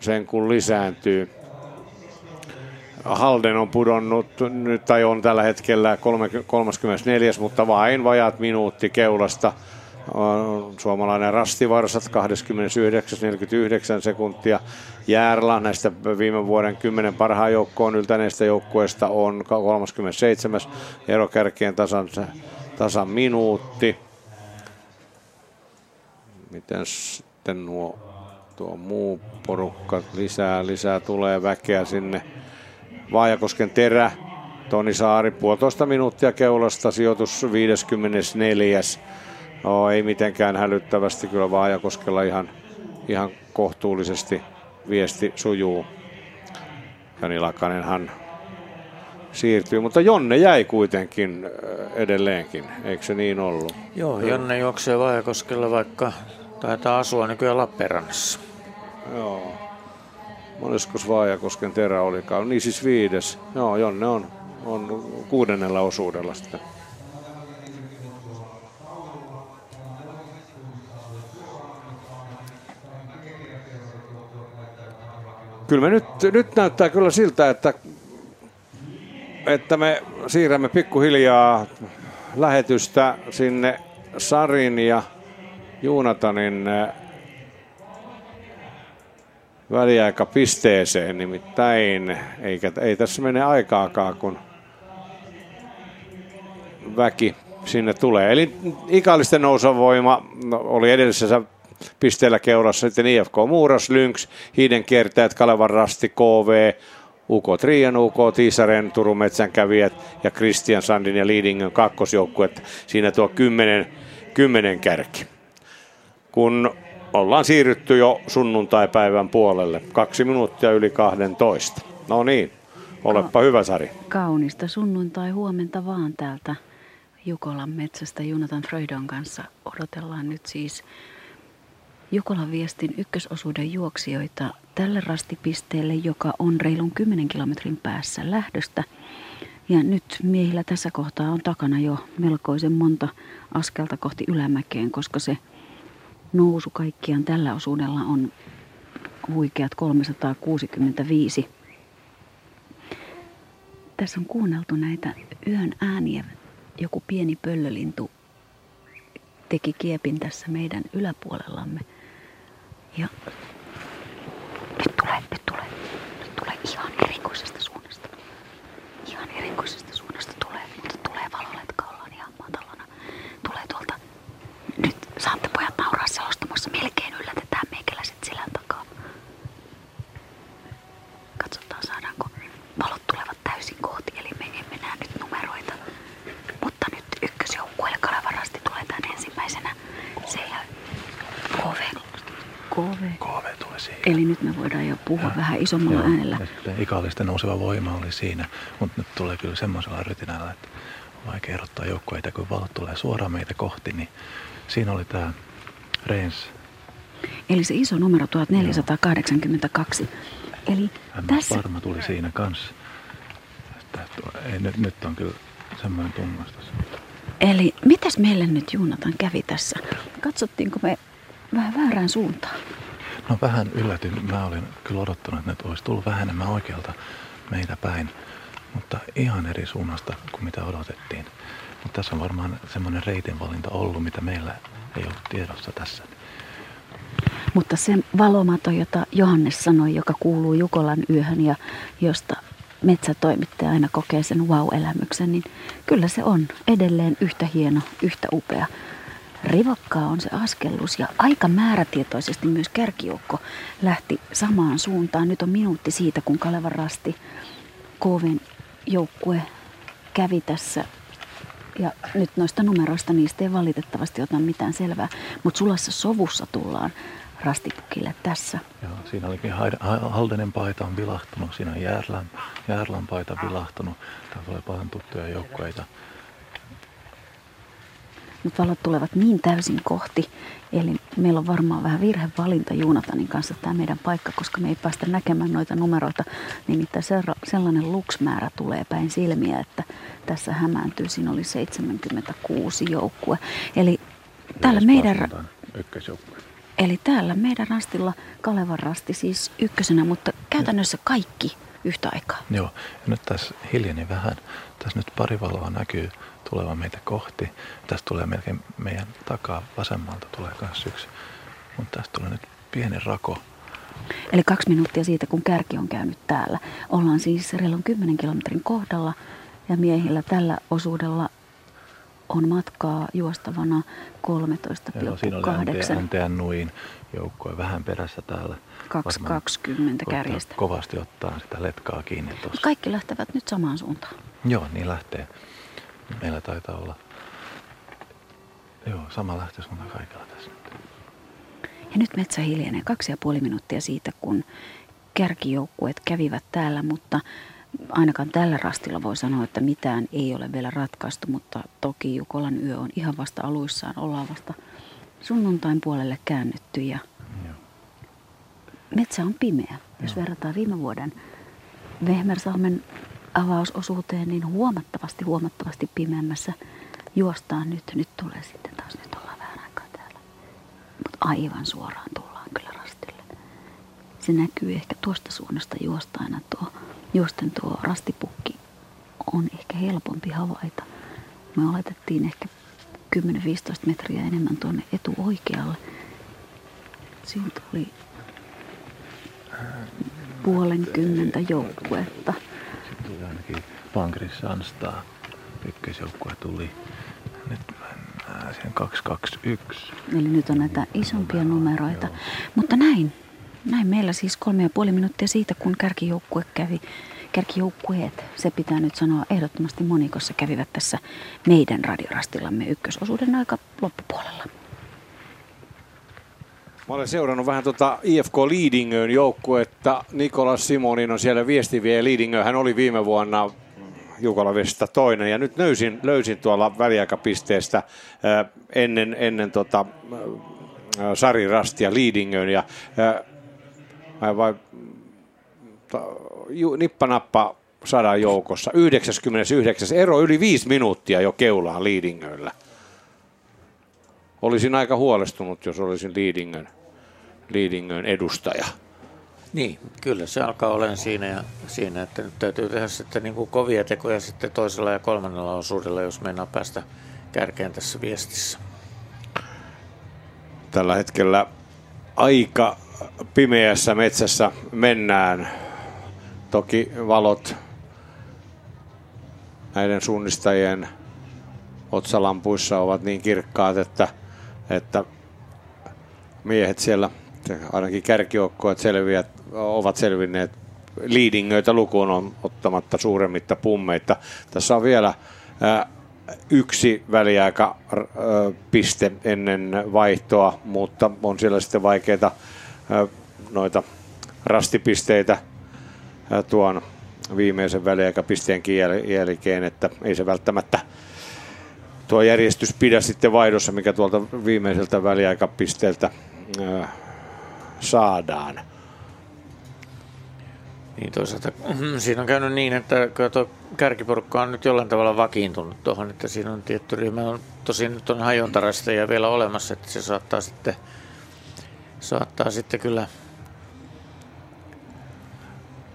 sen kun lisääntyy. Halden on pudonnut nyt tai on tällä hetkellä 34, mutta vain vajaat minuutti keulasta. Suomalainen Rastivarsat 29-49 sekuntia. Järla näistä viime vuoden kymmenen parhaan joukkoon yltäneistä joukkueista on 37. Erokärkien tasan, tasan minuutti. Miten sitten nuo tuo muu porukka lisää, lisää tulee väkeä sinne. Vaajakosken terä, Toni Saari, puolitoista minuuttia keulasta, sijoitus 54. No, ei mitenkään hälyttävästi, kyllä Vaajakoskella ihan, ihan kohtuullisesti viesti sujuu. Jani Lakanenhan siirtyy, mutta Jonne jäi kuitenkin äh, edelleenkin, eikö se niin ollut? Joo, Jonne juoksee Vaajakoskella vaikka taitaa asua nykyään Lappeenrannassa. Joo. Moneskos Vaajakosken terä olikaan? Niin siis viides. Joo, Jonne on, on kuudennella osuudella sitten. Kyllä me nyt, nyt näyttää kyllä siltä, että, että me siirrämme pikkuhiljaa lähetystä sinne Sarin ja Juunatanin väliaikapisteeseen nimittäin, eikä, ei tässä mene aikaakaan, kun väki sinne tulee. Eli ikallisten nousavoima no, oli edellisessä pisteellä keurassa sitten IFK Muuras, Lynx, Hiiden kiertäjät, Kalevan Rasti, KV, UK Trian, UK Tiisaren, Turun metsänkävijät ja Christian Sandin ja Leadingen kakkosjoukkuet. Siinä tuo kymmenen, kymmenen kärki. Kun ollaan siirrytty jo sunnuntai-päivän puolelle. Kaksi minuuttia yli 12. No niin, olepa Ka- hyvä Sari. Kaunista sunnuntai huomenta vaan täältä Jukolan metsästä Jonathan Freudon kanssa. Odotellaan nyt siis Jukolan viestin ykkösosuuden juoksijoita tälle rastipisteelle, joka on reilun 10 kilometrin päässä lähdöstä. Ja nyt miehillä tässä kohtaa on takana jo melkoisen monta askelta kohti ylämäkeen, koska se nousu kaikkiaan tällä osuudella on huikeat 365. Tässä on kuunneltu näitä yön ääniä. Joku pieni pöllölintu teki kiepin tässä meidän yläpuolellamme. Ja nyt tulee, nyt tulee, nyt tulee ihan erikoisesta suunnasta. Ihan erikoisesta suunnasta tulee, mutta tulee valoletka, ollaan ihan matalana. Tulee tuolta, nyt saatte pojat nauraa selostamassa, melkein yllätetään meikäläiset selän takaa. Katsotaan saadaanko valot tulevat täysin kohti, eli me emme näe nyt numeroita. Mutta nyt ykkösjoukkueelle Kalevarasti tulee tämän ensimmäisenä. Se ja KV. KV. KV tuli nyt me voidaan jo puhua ja, vähän isommalla joo, äänellä. Sitten ikallisten nouseva voima oli siinä, mutta nyt tulee kyllä semmoisella rytinällä, että on vaikea erottaa joukkueita, kun valot tulee suoraan meitä kohti, niin siinä oli tämä Reens. Eli se iso numero 1482. Joo. Eli Hän tässä... varma tuli siinä kanssa. Että, ei, nyt, nyt on kyllä semmoinen tunnistus. Eli mitäs meille nyt Juunatan kävi tässä? Katsottiinko me vähän väärään suuntaan? No vähän yllätyn. Mä olin kyllä odottanut, että olisi tullut vähän enemmän oikealta meitä päin. Mutta ihan eri suunnasta kuin mitä odotettiin. Mutta tässä on varmaan semmoinen reitinvalinta ollut, mitä meillä ei ollut tiedossa tässä. Mutta se valomato, jota Johannes sanoi, joka kuuluu Jukolan yöhön ja josta metsätoimittaja aina kokee sen wow-elämyksen, niin kyllä se on edelleen yhtä hieno, yhtä upea. Rivakkaa on se askellus ja aika määrätietoisesti myös kärkijoukko lähti samaan suuntaan. Nyt on minuutti siitä, kun Kalevan rasti KVn joukkue kävi tässä ja nyt noista numeroista niistä ei valitettavasti ota mitään selvää, mutta sulassa sovussa tullaan rastipukille tässä. Joo, siinä olikin Haldenen paita on vilahtunut, siinä on Järlän, Järlän paita vilahtunut. Täällä tulee paljon tuttuja joukkoita. Nyt valot tulevat niin täysin kohti, eli meillä on varmaan vähän virhevalinta Juunatanin kanssa tämä meidän paikka, koska me ei päästä näkemään noita numeroita. Nimittäin sellainen luksmäärä tulee päin silmiä, että tässä hämääntyy. Siinä oli 76 joukkue. Eli täällä meidän... Ykkösjoukkue. Eli täällä meidän rastilla Kalevan rasti siis ykkösenä, mutta käytännössä kaikki yhtä aikaa. Joo, ja nyt tässä hiljeni vähän. Tässä nyt pari valoa näkyy tulevan meitä kohti. Tässä tulee melkein meidän takaa vasemmalta tulee myös yksi. Mutta tästä tulee nyt pieni rako. Eli kaksi minuuttia siitä, kun kärki on käynyt täällä. Ollaan siis reilun 10 kilometrin kohdalla ja miehillä tällä osuudella on matkaa juostavana 13,8. Joo, siinä oli Nuin joukkue vähän perässä täällä. 2.20 kärjestä. Kovasti ottaa sitä letkaa kiinni tuossa. Kaikki lähtevät nyt samaan suuntaan. Joo, niin lähtee. Meillä taitaa olla Joo, sama lähtösuunta kaikilla tässä nyt. Ja nyt metsä hiljenee kaksi ja puoli minuuttia siitä, kun kärkijoukkueet kävivät täällä, mutta ainakaan tällä rastilla voi sanoa, että mitään ei ole vielä ratkaistu, mutta toki Jukolan yö on ihan vasta aluissaan. Ollaan vasta sunnuntain puolelle käännytty ja metsä on pimeä. Jos verrataan viime vuoden Vehmersalmen avausosuuteen, niin huomattavasti, huomattavasti pimeämmässä juostaan nyt. Nyt tulee sitten taas, nyt ollaan vähän aikaa täällä. Mutta aivan suoraan tullaan kyllä rastille. Se näkyy ehkä tuosta suunnasta juostaina tuo, juosten tuo rastipukki on ehkä helpompi havaita. Me oletettiin ehkä 10-15 metriä enemmän tuonne etuoikealle. Siinä tuli puolenkymmentä joukkuetta. Sitten tuli ainakin Pankris Sanstaa. Ykkösjoukkue tuli. Nyt mennään siihen 221. Eli nyt on näitä isompia numeroita. Mutta näin. Näin meillä siis kolme ja puoli minuuttia siitä, kun kärkijoukkue kävi kärkijoukkueet, se pitää nyt sanoa ehdottomasti monikossa, kävivät tässä meidän radiorastillamme ykkösosuuden aika loppupuolella. Mä olen seurannut vähän tuota IFK Leadingön joukkuetta. Nikolas Simonin on siellä viestiviä Leadingö. Hän oli viime vuonna Jukolavesta toinen ja nyt löysin, löysin tuolla väliaikapisteestä ennen, ennen tota, Sari Rastia Leadingön ja äh, vai, nippanappa sadan joukossa. 99. ero yli viisi minuuttia jo keulaan Leadingöllä. Olisin aika huolestunut, jos olisin Leadingön, Leadingön edustaja. Niin, kyllä se alkaa olemaan siinä, ja siinä että nyt täytyy tehdä sitten niin kuin kovia tekoja sitten toisella ja kolmannella osuudella, jos mennään päästä kärkeen tässä viestissä. Tällä hetkellä aika pimeässä metsässä mennään. Toki valot näiden suunnistajien otsalampuissa ovat niin kirkkaat, että, että miehet siellä, ainakin kärkijoukkoet selviät, ovat selvinneet liidingöitä lukuun on ottamatta suuremmitta pummeita. Tässä on vielä ää, yksi väliaika ää, piste ennen vaihtoa, mutta on siellä sitten vaikeita noita rastipisteitä tuon viimeisen väliaikapisteen jälkeen, että ei se välttämättä tuo järjestys pidä sitten vaihdossa, mikä tuolta viimeiseltä väliaikapisteeltä saadaan. Niin toisaalta siinä on käynyt niin, että tuo kärkiporukka on nyt jollain tavalla vakiintunut tuohon, että siinä on tietty ryhmä, on, tosin nyt on hajontarasteja vielä olemassa, että se saattaa sitten, saattaa sitten kyllä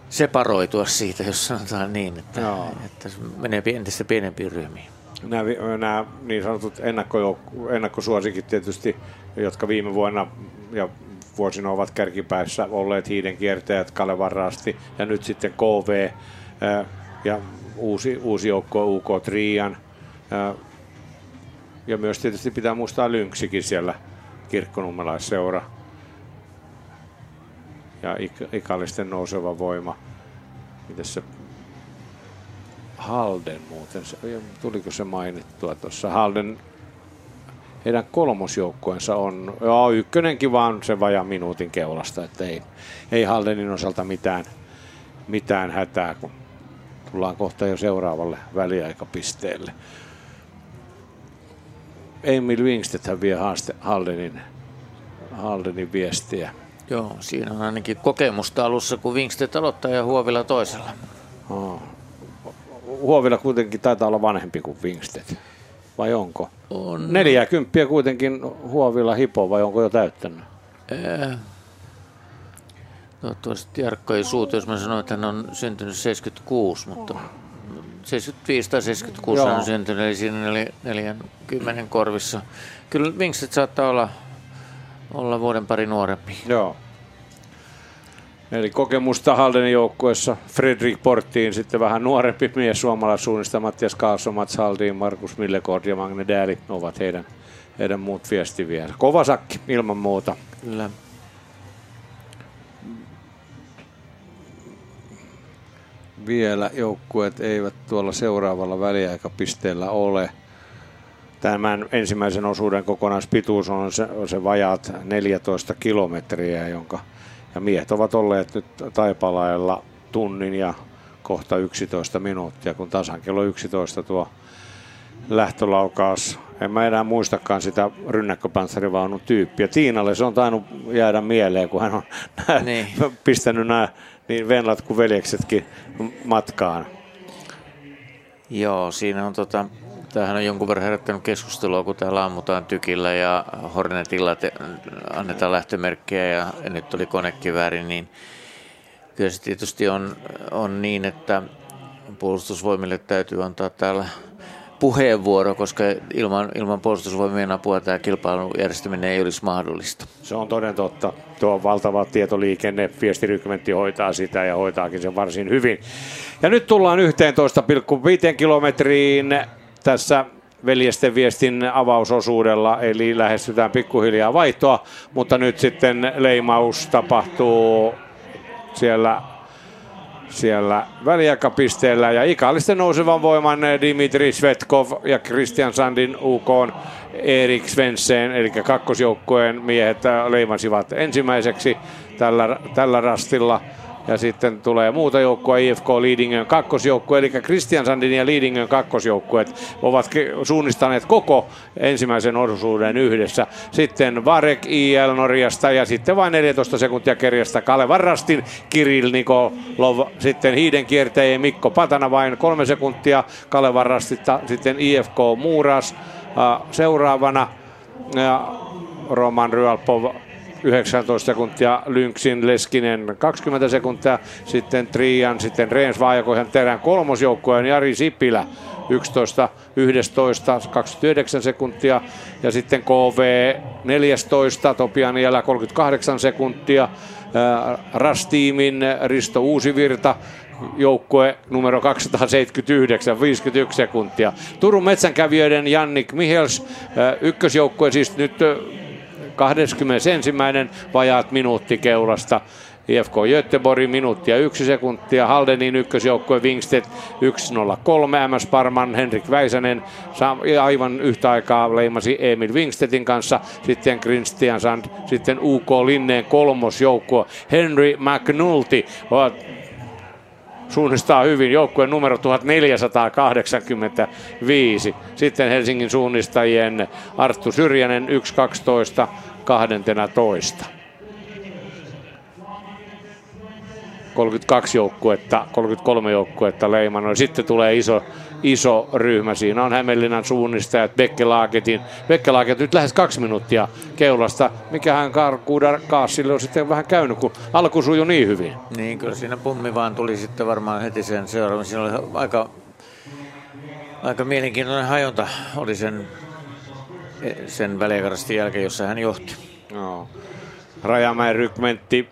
separoitua siitä, jos sanotaan niin, että, Joo. että se menee entistä pienempiin ryhmiin. Nämä, nämä niin sanotut ennakkosuosikit tietysti, jotka viime vuonna ja vuosina ovat kärkipäässä olleet hiiden kiertäjät Kalevan Rasti ja nyt sitten KV ja uusi, uusi joukko UK Trian. Ja myös tietysti pitää muistaa Lynksikin siellä kirkkonummelaisseura. Ja ikallisten nouseva voima. Miten se Halden muuten, tuliko se mainittua tuossa? Halden heidän kolmosjoukkueensa on, joo, ykkönenkin vaan se vaja minuutin keulasta, että ei, ei Haldenin osalta mitään, mitään hätää, kun tullaan kohta jo seuraavalle väliaikapisteelle. Emil Wingstedt vie haaste Haldenin, Haldenin viestiä. Joo, siinä on ainakin kokemusta alussa, kun Wingstedt aloittaa ja Huovila toisella. Oh. Huovila kuitenkin taitaa olla vanhempi kuin Wingstedt vai onko? On. 40 kuitenkin huovilla hipo vai onko jo täyttänyt? Ää, toivottavasti Jarkko ei suutu, jos mä sanoin, että hän on syntynyt 76, mutta 75 tai 76 Joo. on syntynyt, eli siinä oli 40 korvissa. Kyllä Vinkset saattaa olla, olla vuoden pari nuorempi. Joo. Eli kokemusta Haldenin joukkueessa Fredrik Porttiin, sitten vähän nuorempi mies suomalaisuunnista, Mattias Kaaso, Mats Haldin, Markus Millekord ja Magne Dääli ovat heidän, heidän muut viesti vielä. Kova sakki ilman muuta. Kyllä. Vielä joukkueet eivät tuolla seuraavalla väliaikapisteellä ole. Tämän ensimmäisen osuuden kokonaispituus on se, on se vajaat 14 kilometriä, jonka – ja miehet ovat olleet nyt Taipalailla tunnin ja kohta 11 minuuttia, kun tasan kello 11 tuo lähtölaukaus. En mä enää muistakaan sitä rynnäkköpanssarivaunun tyyppiä. Tiinalle se on tainnut jäädä mieleen, kun hän on niin. pistänyt nämä niin venlat kuin veljeksetkin matkaan. Joo, siinä on tota, Tämähän on jonkun verran herättänyt keskustelua, kun täällä ammutaan tykillä ja Hornetilla te, annetaan lähtömerkkejä ja nyt oli konekivääri, niin kyllä se tietysti on, on niin, että puolustusvoimille täytyy antaa täällä puheenvuoro, koska ilman, ilman puolustusvoimien apua tämä kilpailun järjestäminen ei olisi mahdollista. Se on toden totta. Tuo valtava tietoliikenne, viestirykmentti hoitaa sitä ja hoitaakin sen varsin hyvin. Ja nyt tullaan 11,5 kilometriin tässä veljesten viestin avausosuudella, eli lähestytään pikkuhiljaa vaihtoa, mutta nyt sitten leimaus tapahtuu siellä siellä väliaikapisteellä ja ikallisten nousevan voiman Dimitri Svetkov ja Christian Sandin UK Erik Svensson, eli kakkosjoukkueen miehet leimasivat ensimmäiseksi tällä, tällä rastilla. Ja sitten tulee muuta joukkoa, IFK Liidingön kakkosjoukkue, eli Sandin ja Liidingön kakkosjoukkueet ovat suunnistaneet koko ensimmäisen osuuden yhdessä. Sitten Varek IL Norjasta ja sitten vain 14 sekuntia kerjasta Kalevan Rastin Kirill Nikolov, sitten Hiiden kiertäjä Mikko Patana vain kolme sekuntia Kalevan Rastista, sitten IFK Muuras seuraavana ja Roman Ryalpov 19 sekuntia, Lynksin Leskinen 20 sekuntia, sitten Trian, sitten Reens Vaajakohan terän kolmosjoukkueen Jari Sipilä 11, 11, 29 sekuntia ja sitten KV 14, Topian Jällä 38 sekuntia, Rastiimin Risto Uusivirta joukkue numero 279, 51 sekuntia. Turun metsänkävijöiden Jannik Mihels, ykkösjoukkue siis nyt 21. vajaat minuutti keulasta. IFK Göteborg minuuttia yksi sekuntia, Haldenin ykkösjoukkue Wingstedt 1.03, MS Parman, Henrik Väisänen aivan yhtä aikaa leimasi Emil Wingstedtin kanssa, sitten Christian Sand, sitten UK Linneen kolmosjoukkue Henry McNulty suunnistaa hyvin joukkueen numero 1485. Sitten Helsingin suunnistajien Arttu Syrjänen 1.12 12. 32 joukkuetta, 33 joukkuetta leimannut. Sitten tulee iso, iso ryhmä. Siinä on Hämeenlinnan suunnistajat, Bekkelaaketin. Bekkelaaket nyt lähes kaksi minuuttia keulasta. Mikähän Karkuudar Kaasille on sitten vähän käynyt, kun alku sujui niin hyvin. Niin, kyllä siinä pummi vaan tuli sitten varmaan heti sen seuraavan. Siinä oli aika, aika mielenkiintoinen hajonta oli sen, sen väliaikaisesti jälkeen, jossa hän johti. No. Rajamäen rykmentti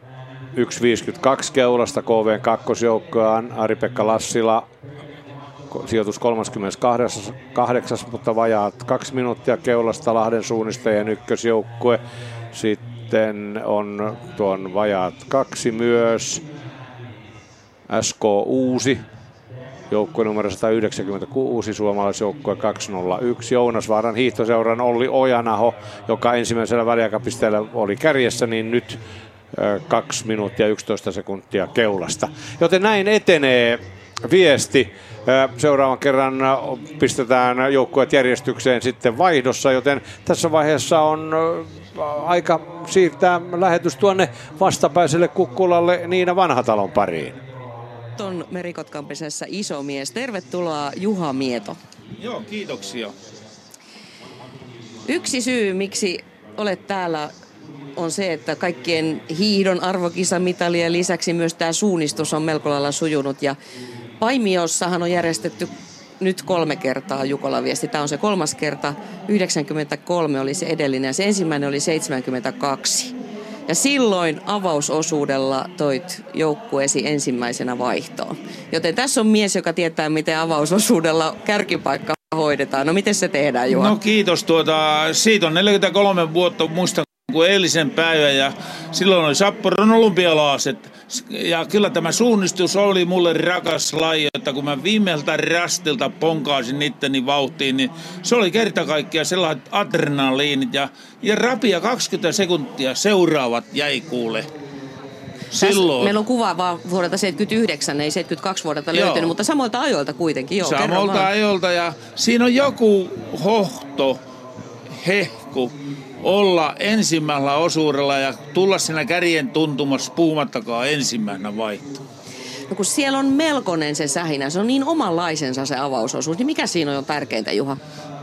1.52 keulasta KVn kakkosjoukkoaan. Ari-Pekka Lassila sijoitus 38, mutta vajaat kaksi minuuttia keulasta Lahden suunnistajien ykkösjoukkue. Sitten on tuon vajaat kaksi myös. SK Uusi, joukkue numero 196, suomalaisjoukkue 201. Jounasvaaran hiihtoseuran Olli Ojanaho, joka ensimmäisellä väliaikapisteellä oli kärjessä, niin nyt 2 minuuttia 11 sekuntia keulasta. Joten näin etenee viesti. Seuraavan kerran pistetään joukkueet järjestykseen sitten vaihdossa, joten tässä vaiheessa on aika siirtää lähetys tuonne vastapäiselle Kukkulalle Niina Vanhatalon pariin. Ton Merikotkampisessa iso mies. Tervetuloa Juha Mieto. Joo, kiitoksia. Yksi syy, miksi olet täällä on se, että kaikkien hiihdon arvokisamitalien lisäksi myös tämä suunnistus on melko lailla sujunut. Ja Paimiossahan on järjestetty nyt kolme kertaa Jukola viesti. Tämä on se kolmas kerta. 93 oli se edellinen ja se ensimmäinen oli 72. Ja silloin avausosuudella toit joukkueesi ensimmäisenä vaihtoon. Joten tässä on mies, joka tietää, miten avausosuudella kärkipaikka hoidetaan. No miten se tehdään, Juha? No kiitos. Tuota, siitä on 43 vuotta, muistan kuin eilisen päivän ja silloin oli Sapporon olympialaaset. Ja kyllä tämä suunnistus oli mulle rakas laji, että kun mä viimeiltä rastilta ponkaasin itteni vauhtiin, niin se oli kerta kaikkiaan sellaiset adrenaliinit ja, ja rapia 20 sekuntia seuraavat jäi kuule. Silloin. meillä on kuva vaan vuodelta 79, ei 72 vuodelta löytynyt, joo. mutta samoilta ajoilta kuitenkin. Joo, samoilta ajoilta ja siinä on joku hohto, hehku, olla ensimmäisellä osuudella ja tulla siinä kärjen tuntumassa puhumattakaan ensimmäisenä vaihto. No kun siellä on melkoinen se sähinä, se on niin omanlaisensa se avausosuus, niin mikä siinä on tärkeintä, Juha?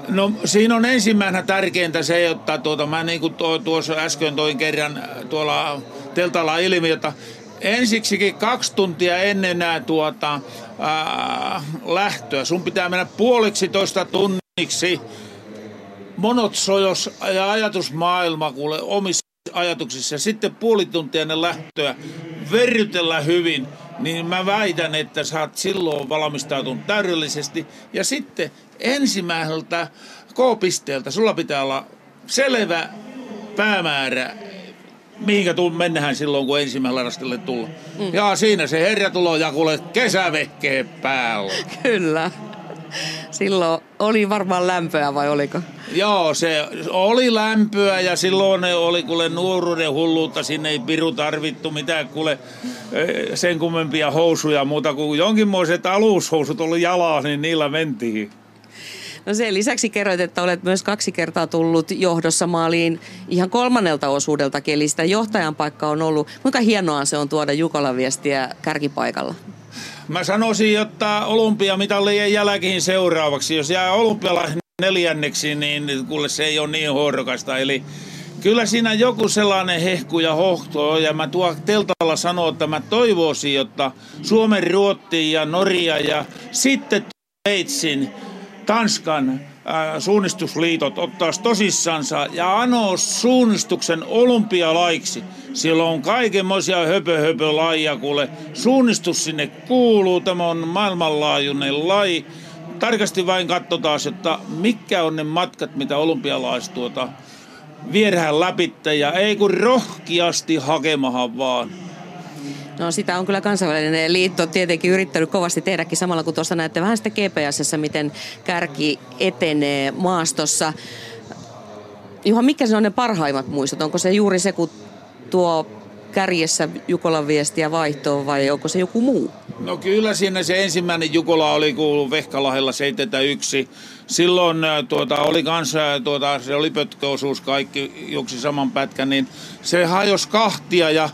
No siinä on ensimmäisenä tärkeintä se, että tuota, mä niin kuin tuossa äsken toin kerran tuolla teltalla ilmi, että ensiksikin kaksi tuntia ennen nämä tuota, ää, lähtöä. Sun pitää mennä puoliksi toista tunniksi monotsojos ja ajatusmaailma kuule omissa ajatuksissa. Ja sitten puoli tuntia ennen lähtöä verrytellä hyvin, niin mä väitän, että sä oot silloin valmistautunut täydellisesti. Ja sitten ensimmäiseltä K-pisteeltä sulla pitää olla selvä päämäärä, mihinkä tuu, mennään silloin, kun ensimmäisellä rastille tulla. Mm. Ja siinä se herra tulo ja kuule kesävehkeen päällä. Kyllä. Silloin oli varmaan lämpöä vai oliko? Joo, se oli lämpöä ja silloin ne oli kuule nuoruuden hulluutta. Sinne ei piru tarvittu mitään kuule eh, sen kummempia housuja muuta kuin jonkinmoiset alushousut oli jalaa, niin niillä mentiin. No sen lisäksi kerroit, että olet myös kaksi kertaa tullut johdossa maaliin ihan kolmannelta osuudelta, eli sitä johtajan paikka on ollut. Kuinka hienoa se on tuoda Jukolan viestiä kärkipaikalla? Mä sanoisin, että olympiamitalien jälkeen seuraavaksi, jos jää olympialaisen neljänneksi, niin kuule se ei ole niin horkasta. Eli kyllä siinä joku sellainen hehku ja hohto on. Ja mä tuo teltalla sanoa, että mä toivoisin, että Suomen, Ruotti ja Norja ja sitten Sveitsin, Tanskan suunnistusliitot ottaisi tosissansa ja anoo suunnistuksen olympialaiksi. Siellä on kaikenmoisia höpö höpö lajia, kuule. Suunnistus sinne kuuluu, tämä on maailmanlaajuinen laji. Tarkasti vain katsotaan, että mitkä on ne matkat, mitä olympialaiset tuota viedään läpi ja ei kun rohkiasti hakemahan vaan. No sitä on kyllä kansainvälinen liitto tietenkin yrittänyt kovasti tehdäkin samalla kun tuossa näette vähän sitä GPSssä, miten kärki etenee maastossa. Juha, mikä se on ne parhaimmat muistot? Onko se juuri se, kun tuo kärjessä Jukolan viestiä vaihtoon vai onko se joku muu? No kyllä siinä se ensimmäinen Jukola oli kuulu Vehkalahella 71. Silloin äh, tuota, oli kanssa, äh, tuota, se oli pötköosuus, kaikki juoksi saman pätkän, niin se hajosi kahtia ja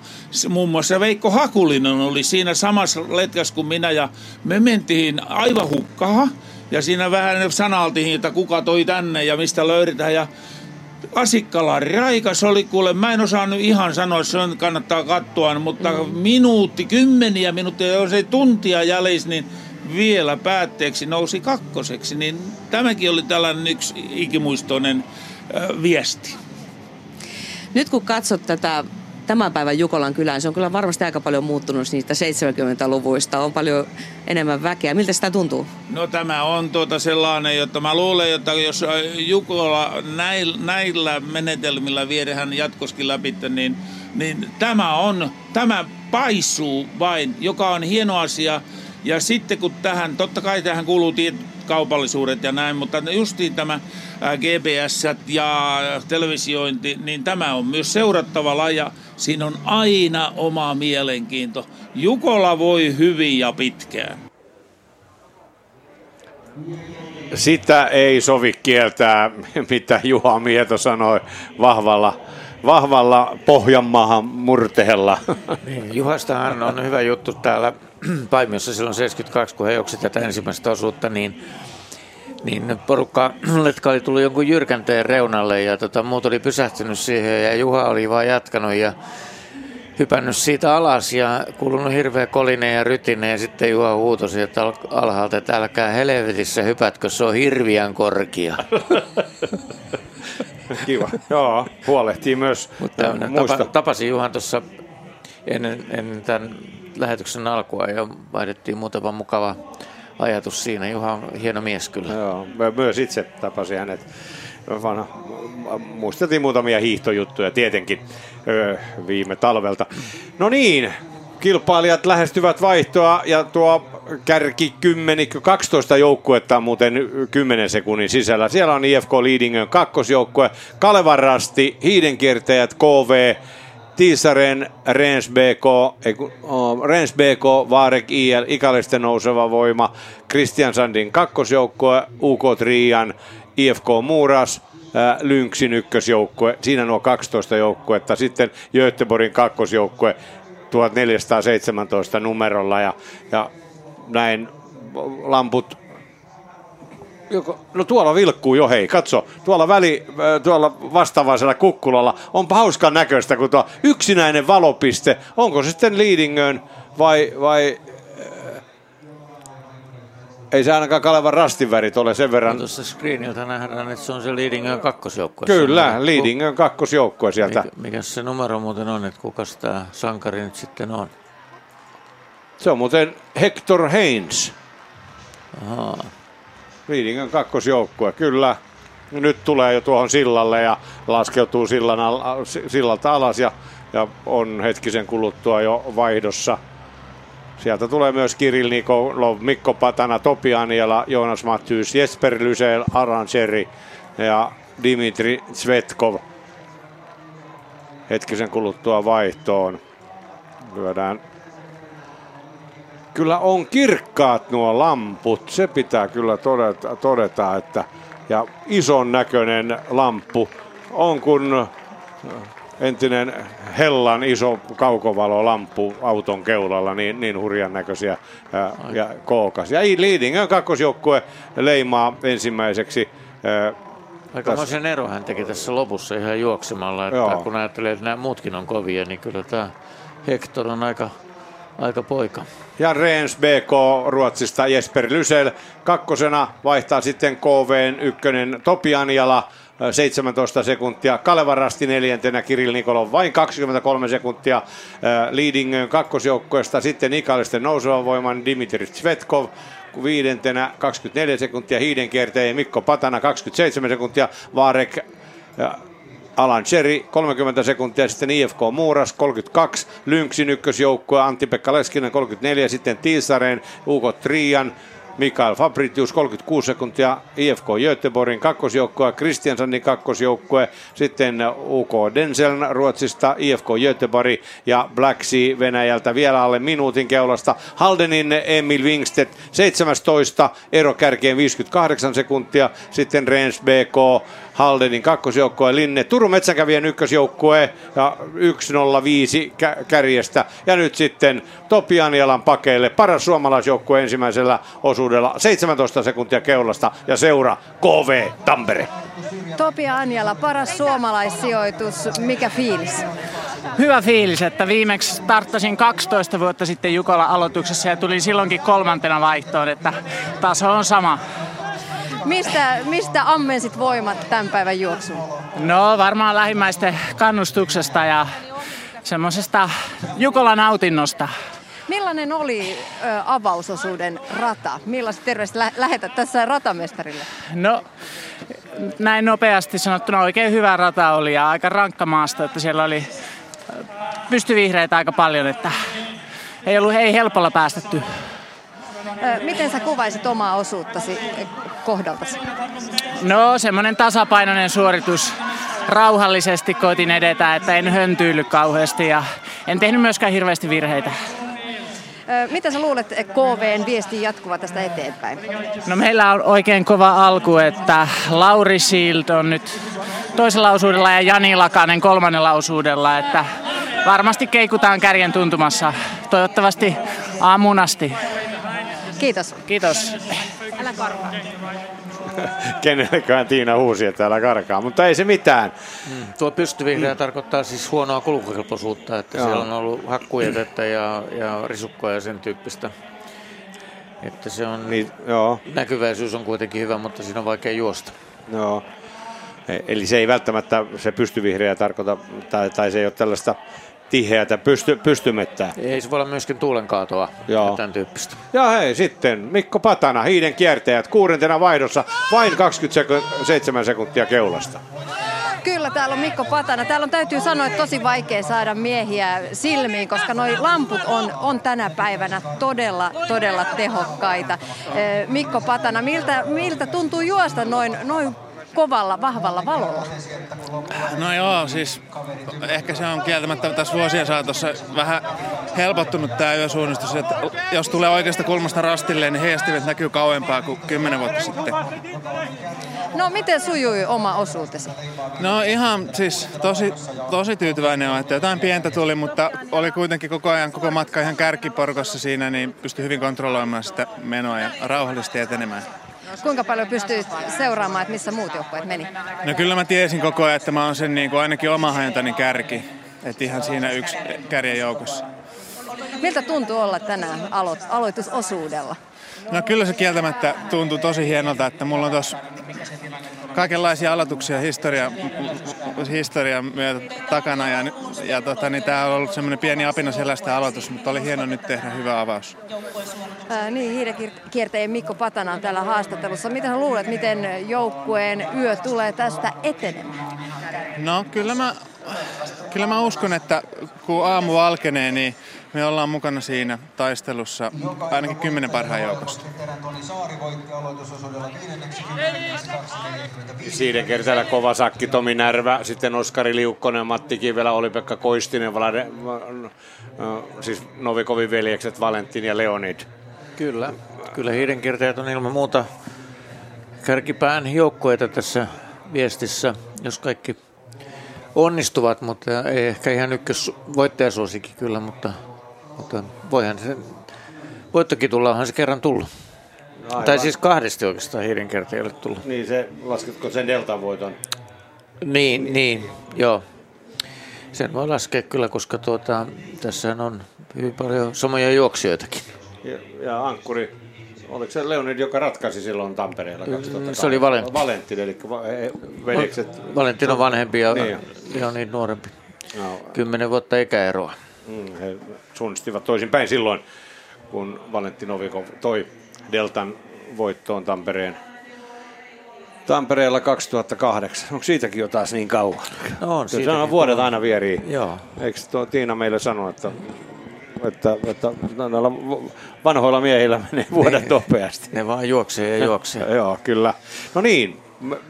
muun muassa Veikko Hakulinen oli siinä samassa letkässä kuin minä ja me mentiin aivan hukkaan. Ja siinä vähän sanaltiin, että kuka toi tänne ja mistä löydetään. Ja Asikkala raikas oli kuule, mä en osannut ihan sanoa, se on, kannattaa katsoa, mutta mm. minuutti, kymmeniä minuuttia, jos ei tuntia jäljessä, niin vielä päätteeksi nousi kakkoseksi, niin tämäkin oli tällainen yksi ikimuistoinen äh, viesti. Nyt kun katsot tätä tämän päivän Jukolan kylään, se on kyllä varmasti aika paljon muuttunut niistä 70-luvuista. On paljon enemmän väkeä. Miltä sitä tuntuu? No tämä on tuota sellainen, että mä luulen, että jos Jukola näillä, näillä menetelmillä viedään jatkoskin läpi, niin, niin tämä on, tämä paisuu vain, joka on hieno asia. Ja sitten kun tähän, totta kai tähän kuuluu tietyt kaupallisuudet ja näin, mutta justiin tämä GPS ja televisiointi, niin tämä on myös seurattava laja. Siinä on aina oma mielenkiinto. Jukola voi hyvin ja pitkään. Sitä ei sovi kieltää, mitä Juha Mieto sanoi vahvalla, vahvalla Pohjanmaahan murteella. Niin, Juhastahan on hyvä juttu täällä Paimiossa silloin 72, kun he juoksivat tätä ensimmäistä osuutta, niin niin porukka, jotka oli tullut jonkun jyrkänteen reunalle ja tota, muut oli pysähtynyt siihen ja Juha oli vaan jatkanut ja hypännyt siitä alas ja kuulunut hirveä koline ja rytine ja sitten Juha huutosi että alhaalta, että älkää helvetissä hypätkö, se on hirviän korkea. Kiva. Joo, huolehtii myös Mutta muista. Tapa, tapasin Juhan tuossa ennen, ennen tämän lähetyksen alkua ja vaihdettiin muutama mukava ajatus siinä. Juha on hieno mies kyllä. Joo, myös itse tapasin hänet. Vanha, muisteltiin muutamia hiihtojuttuja tietenkin öö, viime talvelta. No niin, kilpailijat lähestyvät vaihtoa ja tuo kärki 10, 12 joukkuetta muuten 10 sekunnin sisällä. Siellä on IFK Leadingön kakkosjoukkue, Kalevan Rasti, Hiidenkiertäjät, KV, Tiisaren, Rens BK, Rens BK, Vaarek IL, Ikalisten nouseva voima, Christian Sandin kakkosjoukkue, UK Trian, IFK Muuras, Lynxin ykkösjoukkue, siinä nuo 12 joukkuetta, sitten Göteborgin kakkosjoukkue 1417 numerolla ja, ja näin lamput Joko, no tuolla vilkkuu jo, hei, katso, tuolla väli, tuolla vastaavaisella kukkulalla on hauskan näköistä, kun tuo yksinäinen valopiste, onko se sitten Leadingön vai, vai ei se ainakaan Kalevan rastinvärit ole sen verran. No tuossa screeniltä nähdään, että se on se Leadingön kakkosjoukkue. Kyllä, Leadingön kakkosjoukkue sieltä. Mikä, mikä se numero muuten on, että kuka tämä sankari nyt sitten on? Se on muuten Hector Haynes. Ahaa. Viidingön kakkosjoukkue, kyllä. Nyt tulee jo tuohon sillalle ja laskeutuu sillan al- sillalta alas ja, ja on hetkisen kuluttua jo vaihdossa. Sieltä tulee myös Kirill Nikolov, Mikko Patana, Topi Aniela, Joonas Mattyys, Jesper Lysel, Aran ja Dimitri Svetkov. Hetkisen kuluttua vaihtoon. Lyödään kyllä on kirkkaat nuo lamput, se pitää kyllä todeta, todeta että ja ison näköinen lamppu on kun entinen Hellan iso kaukovalo-lamppu auton keulalla, niin, niin hurjan näköisiä ja, ja kookas. Ja Leadingön kakkosjoukkue leimaa ensimmäiseksi Aikamoisen ero hän teki tässä lopussa ihan juoksemalla, että Joo. kun ajattelee, että nämä muutkin on kovia, niin kyllä tämä Hector on aika aika poika. Ja Reens BK Ruotsista Jesper Lysel. Kakkosena vaihtaa sitten KVn ykkönen Topi Anjala. 17 sekuntia. Kalevarasti neljäntenä Kirill Nikolov vain 23 sekuntia Leadingön kakkosjoukkoesta. Sitten Ikalisten nousevan voiman Dimitri Svetkov viidentenä 24 sekuntia. Hiidenkiertäjä Mikko Patana 27 sekuntia. Vaarek Alan Cherry 30 sekuntia, sitten IFK Muuras 32, Lynxin ykkösjoukkue Antti-Pekka Leskinen 34, sitten Tiisareen UK Trian Mikael Fabritius 36 sekuntia, IFK Göteborgin kakkosjoukkue, Kristiansanin kakkosjoukkue, sitten UK Denseln Ruotsista, IFK Göteborg ja Black Sea Venäjältä vielä alle minuutin keulasta. Haldenin Emil Wingstedt 17, ero kärkeen 58 sekuntia, sitten Rens BK Haldenin kakkosjoukkue Linne, Turun Metsänkävijän ykkösjoukkue ja 105 kärjestä. Ja nyt sitten Topi Anialan pakeille paras suomalaisjoukkue ensimmäisellä osuudella 17 sekuntia keulasta ja seura KV Tampere. Topi Anjala, paras suomalaissijoitus, mikä fiilis? Hyvä fiilis, että viimeksi starttasin 12 vuotta sitten Jukola aloituksessa ja tulin silloinkin kolmantena vaihtoon, että taso on sama. Mistä, mistä ammensit voimat tämän päivän juoksuun? No varmaan lähimmäisten kannustuksesta ja semmoisesta Jukolan nautinnosta. Millainen oli ö, avausosuuden rata? Millaiset terveiset lä- lähetät tässä ratamestarille? No näin nopeasti sanottuna oikein hyvä rata oli ja aika rankka maasta, että siellä oli pystyvihreitä aika paljon, että ei ollut ei helpolla päästetty. Miten sä kuvaisit omaa osuuttasi kohdaltasi? No semmoinen tasapainoinen suoritus. Rauhallisesti koitin edetä, että en höntyily kauheasti ja en tehnyt myöskään hirveästi virheitä. Mitä sä luulet KVn viestin jatkuva tästä eteenpäin? No meillä on oikein kova alku, että Lauri Silt on nyt toisella osuudella ja Jani Lakanen kolmannella osuudella, että varmasti keikutaan kärjen tuntumassa. Toivottavasti aamun asti. Kiitos. Kiitos. Älä karvaa. kenelleköhän Tiina huusi, että täällä karkaa, mutta ei se mitään. Mm. Tuo pystyvihreä mm. tarkoittaa siis huonoa kulkukelpoisuutta, että Joo. siellä on ollut hakkujätettä ja, ja risukkoa ja sen tyyppistä. Että se on, niin, joo. näkyväisyys on kuitenkin hyvä, mutta siinä on vaikea juosta. Joo. E, eli se ei välttämättä se pystyvihreä tarkoita, tai, tai se ei ole tällaista tiheätä pysty, pystymettää. Ei se voi olla myöskin tuulenkaatoa Joo. ja tämän tyyppistä. Ja hei, sitten Mikko Patana, hiiden kiertäjät, kuudentena vaihdossa, vain 27 sekuntia keulasta. Kyllä, täällä on Mikko Patana. Täällä on täytyy sanoa, että tosi vaikea saada miehiä silmiin, koska noi lamput on, on tänä päivänä todella, todella tehokkaita. Mikko Patana, miltä, miltä tuntuu juosta noin, noin kovalla, vahvalla valolla? No joo, siis ehkä se on kieltämättä tässä vuosien saatossa vähän helpottunut tämä yösuunnistus, että jos tulee oikeasta kulmasta rastille, niin heijastimet näkyy kauempaa kuin kymmenen vuotta sitten. No miten sujui oma osuutesi? No ihan siis tosi, tosi tyytyväinen on, että jotain pientä tuli, mutta oli kuitenkin koko ajan koko matka ihan kärkiporkossa siinä, niin pystyi hyvin kontrolloimaan sitä menoa ja rauhallisesti etenemään. Kuinka paljon pystyit seuraamaan, että missä muut joukkueet meni? No kyllä mä tiesin koko ajan, että mä oon sen niin kuin ainakin oma hajantani kärki. Että ihan siinä yksi kärjen joukossa. Miltä tuntuu olla tänään alo- aloitusosuudella? No kyllä se kieltämättä tuntuu tosi hienolta, että mulla on tuossa kaikenlaisia aloituksia historia, historian myötä takana ja, ja tota, niin tämä on ollut semmoinen pieni apina sellaista aloitus, mutta oli hieno nyt tehdä hyvä avaus. Ää, niin, hiidekiertäjien Mikko Patana on täällä haastattelussa. Miten luulet, miten joukkueen yö tulee tästä etenemään? No kyllä mä, kyllä mä uskon, että kun aamu valkenee, niin me ollaan mukana siinä taistelussa ainakin kymmenen parhaan joukosta. Siinä kertaa kova sakki Tomi Närvä, sitten Oskari Liukkonen, Matti Kivelä, Oli-Pekka Koistinen, Vlade, siis Novikovin veljekset Valentin ja Leonid. Kyllä, kyllä hiidenkiertäjät on ilman muuta kärkipään joukkueita tässä viestissä, jos kaikki onnistuvat, mutta ei ehkä ihan ykkös voittajasuosikin kyllä, mutta mutta voihan se, voittokin tulla, onhan se kerran tullut. Aivan. Tai siis kahdesti oikeastaan hiidenkertajalle tullut. Niin, se, lasketko sen deltan voiton? Niin, niin, joo. Sen voi laskea kyllä, koska tuota, tässä on hyvin paljon samoja juoksijoitakin. Ja, ja Ankkuri, oliko se Leonid, joka ratkaisi silloin Tampereella 2008? Se oli Valentti. Valentti, eli veljekset. Valentin on vanhempi ja niin. Leonid nuorempi. No. Kymmenen vuotta ikäeroa. Mm, he suunnistivat toisinpäin silloin, kun Valentti Novikov toi Deltan voittoon Tampereen Tampereella 2008. Onko siitäkin jo taas niin kauan? No on, se on vuodet aina vierii. Joo. Eikö tuo Tiina meille sano, että, että, että näillä vanhoilla miehillä menee vuodet ne, nopeasti? Ne vaan juoksee ja juoksee. Joo, kyllä. No niin,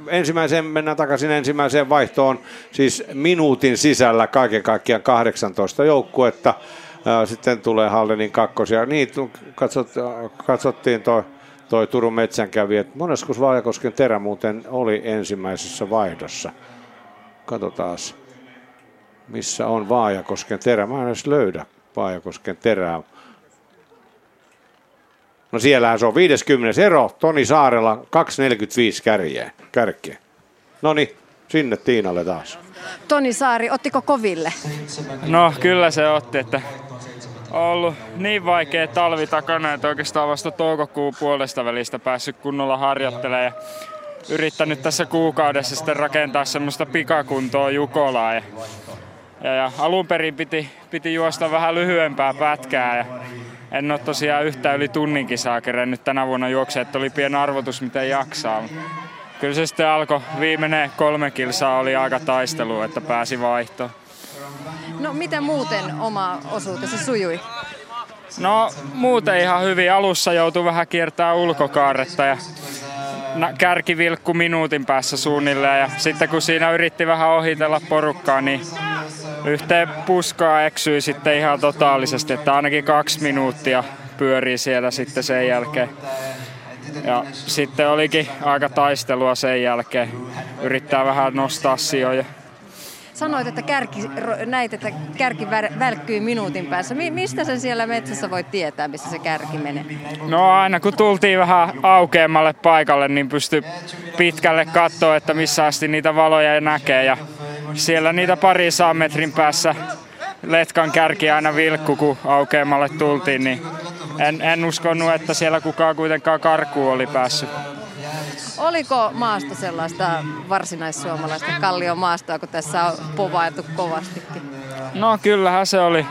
ensimmäiseen, mennään takaisin ensimmäiseen vaihtoon, siis minuutin sisällä kaiken kaikkiaan 18 joukkuetta. Sitten tulee Hallenin kakkosia. Niin, katsot, katsottiin toi, toi Turun metsänkävi, että monesko Vaajakosken terä muuten oli ensimmäisessä vaihdossa. Katsotaan, missä on Vaajakosken terä. Mä en edes löydä Vaajakosken terää. No siellähän se on 50 ero, Toni Saarella 2.45 kärjeä, kärkeä. No niin, sinne Tiinalle taas. Toni Saari, ottiko koville? No kyllä se otti, että ollut niin vaikea talvi takana, että oikeastaan vasta toukokuun puolesta välistä päässyt kunnolla harjoittelemaan yrittänyt tässä kuukaudessa sitten rakentaa semmoista pikakuntoa Jukolaa. Ja, ja, ja alun perin piti, piti juosta vähän lyhyempää pätkää ja en ole tosiaan yhtään yli tunnin kisaa kerennyt tänä vuonna juoksea, että oli pieni arvotus, miten jaksaa. Kyllä se sitten alkoi, viimeinen kolme kilsaa oli aika taistelu, että pääsi vaihtoon. No miten muuten oma osuutesi sujui? No muuten ihan hyvin. Alussa joutui vähän kiertää ulkokaaretta ja kärkivilkku minuutin päässä suunnilleen. Ja sitten kun siinä yritti vähän ohitella porukkaa, niin yhteen puskaa eksyi sitten ihan totaalisesti, että ainakin kaksi minuuttia pyörii siellä sitten sen jälkeen. Ja sitten olikin aika taistelua sen jälkeen. Yrittää vähän nostaa sijoja. Sanoit, että kärki, näit, että kärki välkkyy minuutin päässä. Mi- mistä sen siellä metsässä voi tietää, missä se kärki menee? No aina kun tultiin vähän aukeammalle paikalle, niin pystyi pitkälle katsoa, että missä asti niitä valoja näkee. Ja siellä niitä pari metrin päässä letkan kärki aina vilkku, kun aukeamalle tultiin, niin en, en uskonut, että siellä kukaan kuitenkaan karkuun oli päässyt. Oliko maasto sellaista varsinaissuomalaista maastoa, kun tässä on povailtu kovastikin? No kyllähän se oli,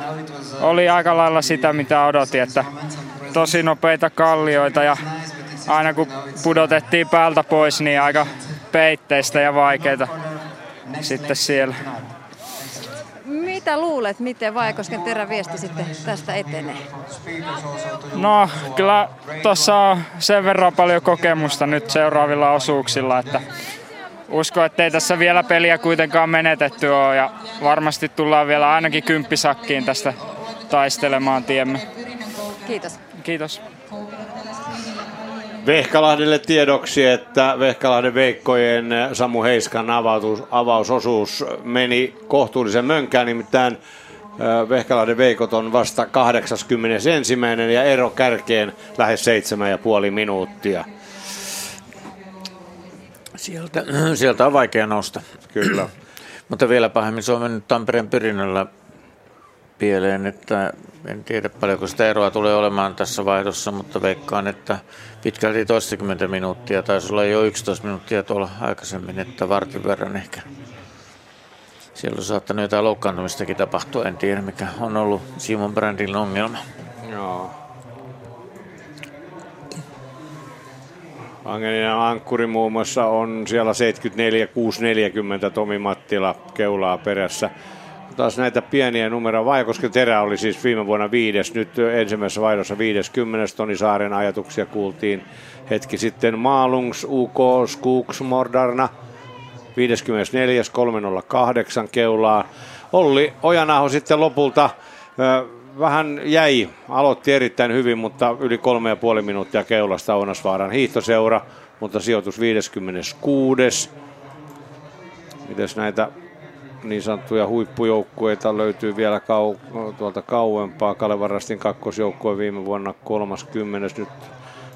oli aika lailla sitä, mitä odotin, että tosi nopeita kallioita ja aina kun pudotettiin päältä pois, niin aika peitteistä ja vaikeita sitten siellä. Mitä luulet, miten Vaikosken teräviesti sitten tästä etenee? No kyllä tuossa on sen verran paljon kokemusta nyt seuraavilla osuuksilla, että usko, että ei tässä vielä peliä kuitenkaan menetetty ole ja varmasti tullaan vielä ainakin kymppisakkiin tästä taistelemaan tiemme. Kiitos. Kiitos. Vehkalahdelle tiedoksi, että Vehkalahden Veikkojen Samu Heiskan avautus, avausosuus meni kohtuullisen mönkään, nimittäin Vehkalahden Veikot on vasta 81. ja ero kärkeen lähes 7,5 minuuttia. Sieltä, sieltä on vaikea nousta. Kyllä. Mutta vielä pahemmin se on mennyt Tampereen pyrinnöllä pieleen, että en tiedä paljonko sitä eroa tulee olemaan tässä vaihdossa, mutta veikkaan, että pitkälti toistakymmentä minuuttia, taisi olla jo 11 minuuttia tuolla aikaisemmin, että vartin verran ehkä. Siellä on saattanut jotain loukkaantumistakin tapahtua, en tiedä mikä on ollut Simon Brandin ongelma. Joo. Angelina Ankkuri muun muassa on siellä 74-640 Tomi Mattila keulaa perässä taas näitä pieniä numeroja. Vajakosken Terä oli siis viime vuonna viides, nyt ensimmäisessä vaihdossa 50. Toni Saaren ajatuksia kuultiin hetki sitten. Maalungs, UK, Skuks, Mordarna 54. 308 keulaa. Olli Ojanaho sitten lopulta vähän jäi, aloitti erittäin hyvin, mutta yli kolme ja puoli minuuttia keulasta Ounasvaaran hiihtoseura, mutta sijoitus 56. Mites näitä niin sanottuja huippujoukkueita löytyy vielä kau- tuolta kauempaa. Kalevarastin kakkosjoukkue viime vuonna 30. Nyt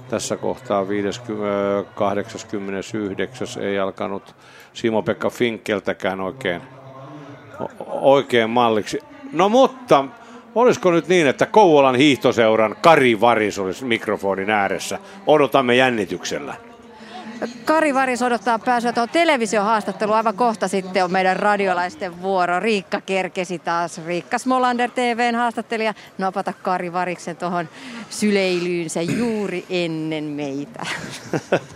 tässä kohtaa 50, 89. ei alkanut Simo-Pekka Finkeltäkään oikein, oikein malliksi. No mutta olisiko nyt niin, että Kouvolan hiihtoseuran Kari Varis olisi mikrofonin ääressä? Odotamme jännityksellä. Kari Varis odottaa pääsyä tuohon televisiohaastatteluun. Aivan kohta sitten on meidän radiolaisten vuoro. Riikka kerkesi taas. Riikka Smolander TVn haastattelija napata Kari Variksen tuohon syleilyynsä juuri ennen meitä.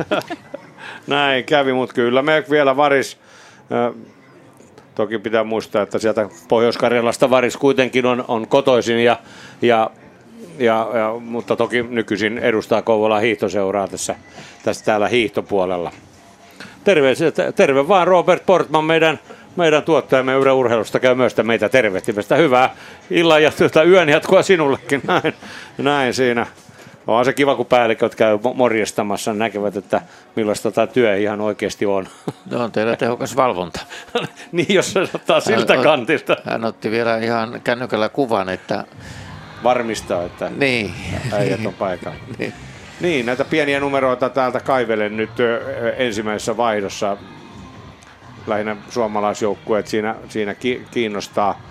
Näin kävi, mutta kyllä me vielä Varis... Toki pitää muistaa, että sieltä Pohjois-Karjalasta Varis kuitenkin on, on kotoisin ja, ja ja, ja, mutta toki nykyisin edustaa Kouvolan hiihtoseuraa tässä, tässä täällä hiihtopuolella. Terve, terve vaan Robert Portman, meidän, meidän tuottajamme Yle Urheilusta käy myös meitä tervehtimästä. Hyvää illan ja tuota, yön jatkoa sinullekin. Näin, näin siinä. On se kiva, kun päälliköt käy morjestamassa, näkevät, että millaista tämä työ ihan oikeasti on. No on teillä tehokas valvonta. niin, jos se ottaa siltä hän, kantilta. Hän otti vielä ihan kännykällä kuvan, että varmistaa, että niin. äijät on paikalla. niin. niin, näitä pieniä numeroita täältä kaivelen nyt ensimmäisessä vaihdossa. Lähinnä suomalaisjoukkueet siinä, siinä kiinnostaa.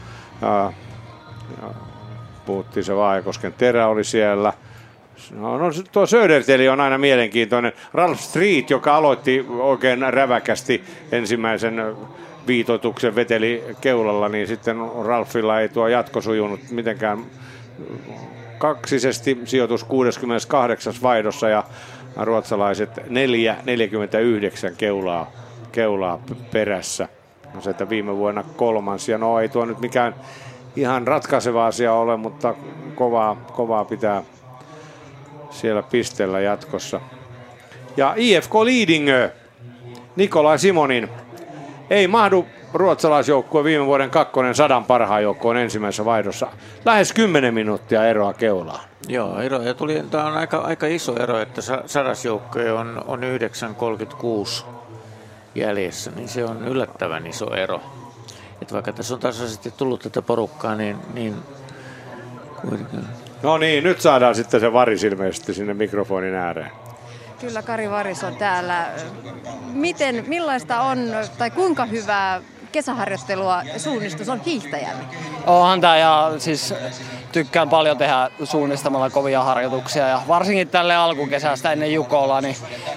Puhuttiin se Vaajokosken terä oli siellä. No, no tuo Söderteli on aina mielenkiintoinen. Ralph Street, joka aloitti oikein räväkästi ensimmäisen viitotuksen veteli keulalla, niin sitten Ralfilla ei tuo jatko sujunut mitenkään kaksisesti sijoitus 68. vaihdossa ja ruotsalaiset 4,49 keulaa, keulaa perässä. No se, että viime vuonna kolmas ja no ei tuo nyt mikään ihan ratkaiseva asia ole, mutta kovaa, kovaa pitää siellä pistellä jatkossa. Ja IFK Leadingö, Nikolai Simonin, ei mahdu ruotsalaisjoukkue viime vuoden kakkonen sadan parhaan joukkoon ensimmäisessä vaihdossa. Lähes 10 minuuttia eroa keulaan. Joo, ero, ja tuli, tämä on aika, aika iso ero, että sadasjoukkue on, on 9.36 jäljessä, niin se on yllättävän iso ero. että vaikka tässä on tasaisesti tullut tätä porukkaa, niin, niin kuitenkin. No niin, nyt saadaan sitten se varis ilmeisesti sinne mikrofonin ääreen. Kyllä Kari Varis on täällä. Miten, millaista on tai kuinka hyvää kesäharjoittelua suunnistus on hiihtäjälle? Onhan tämä ja siis tykkään paljon tehdä suunnistamalla kovia harjoituksia ja varsinkin tälle alkukesästä ennen Jukolaa, niin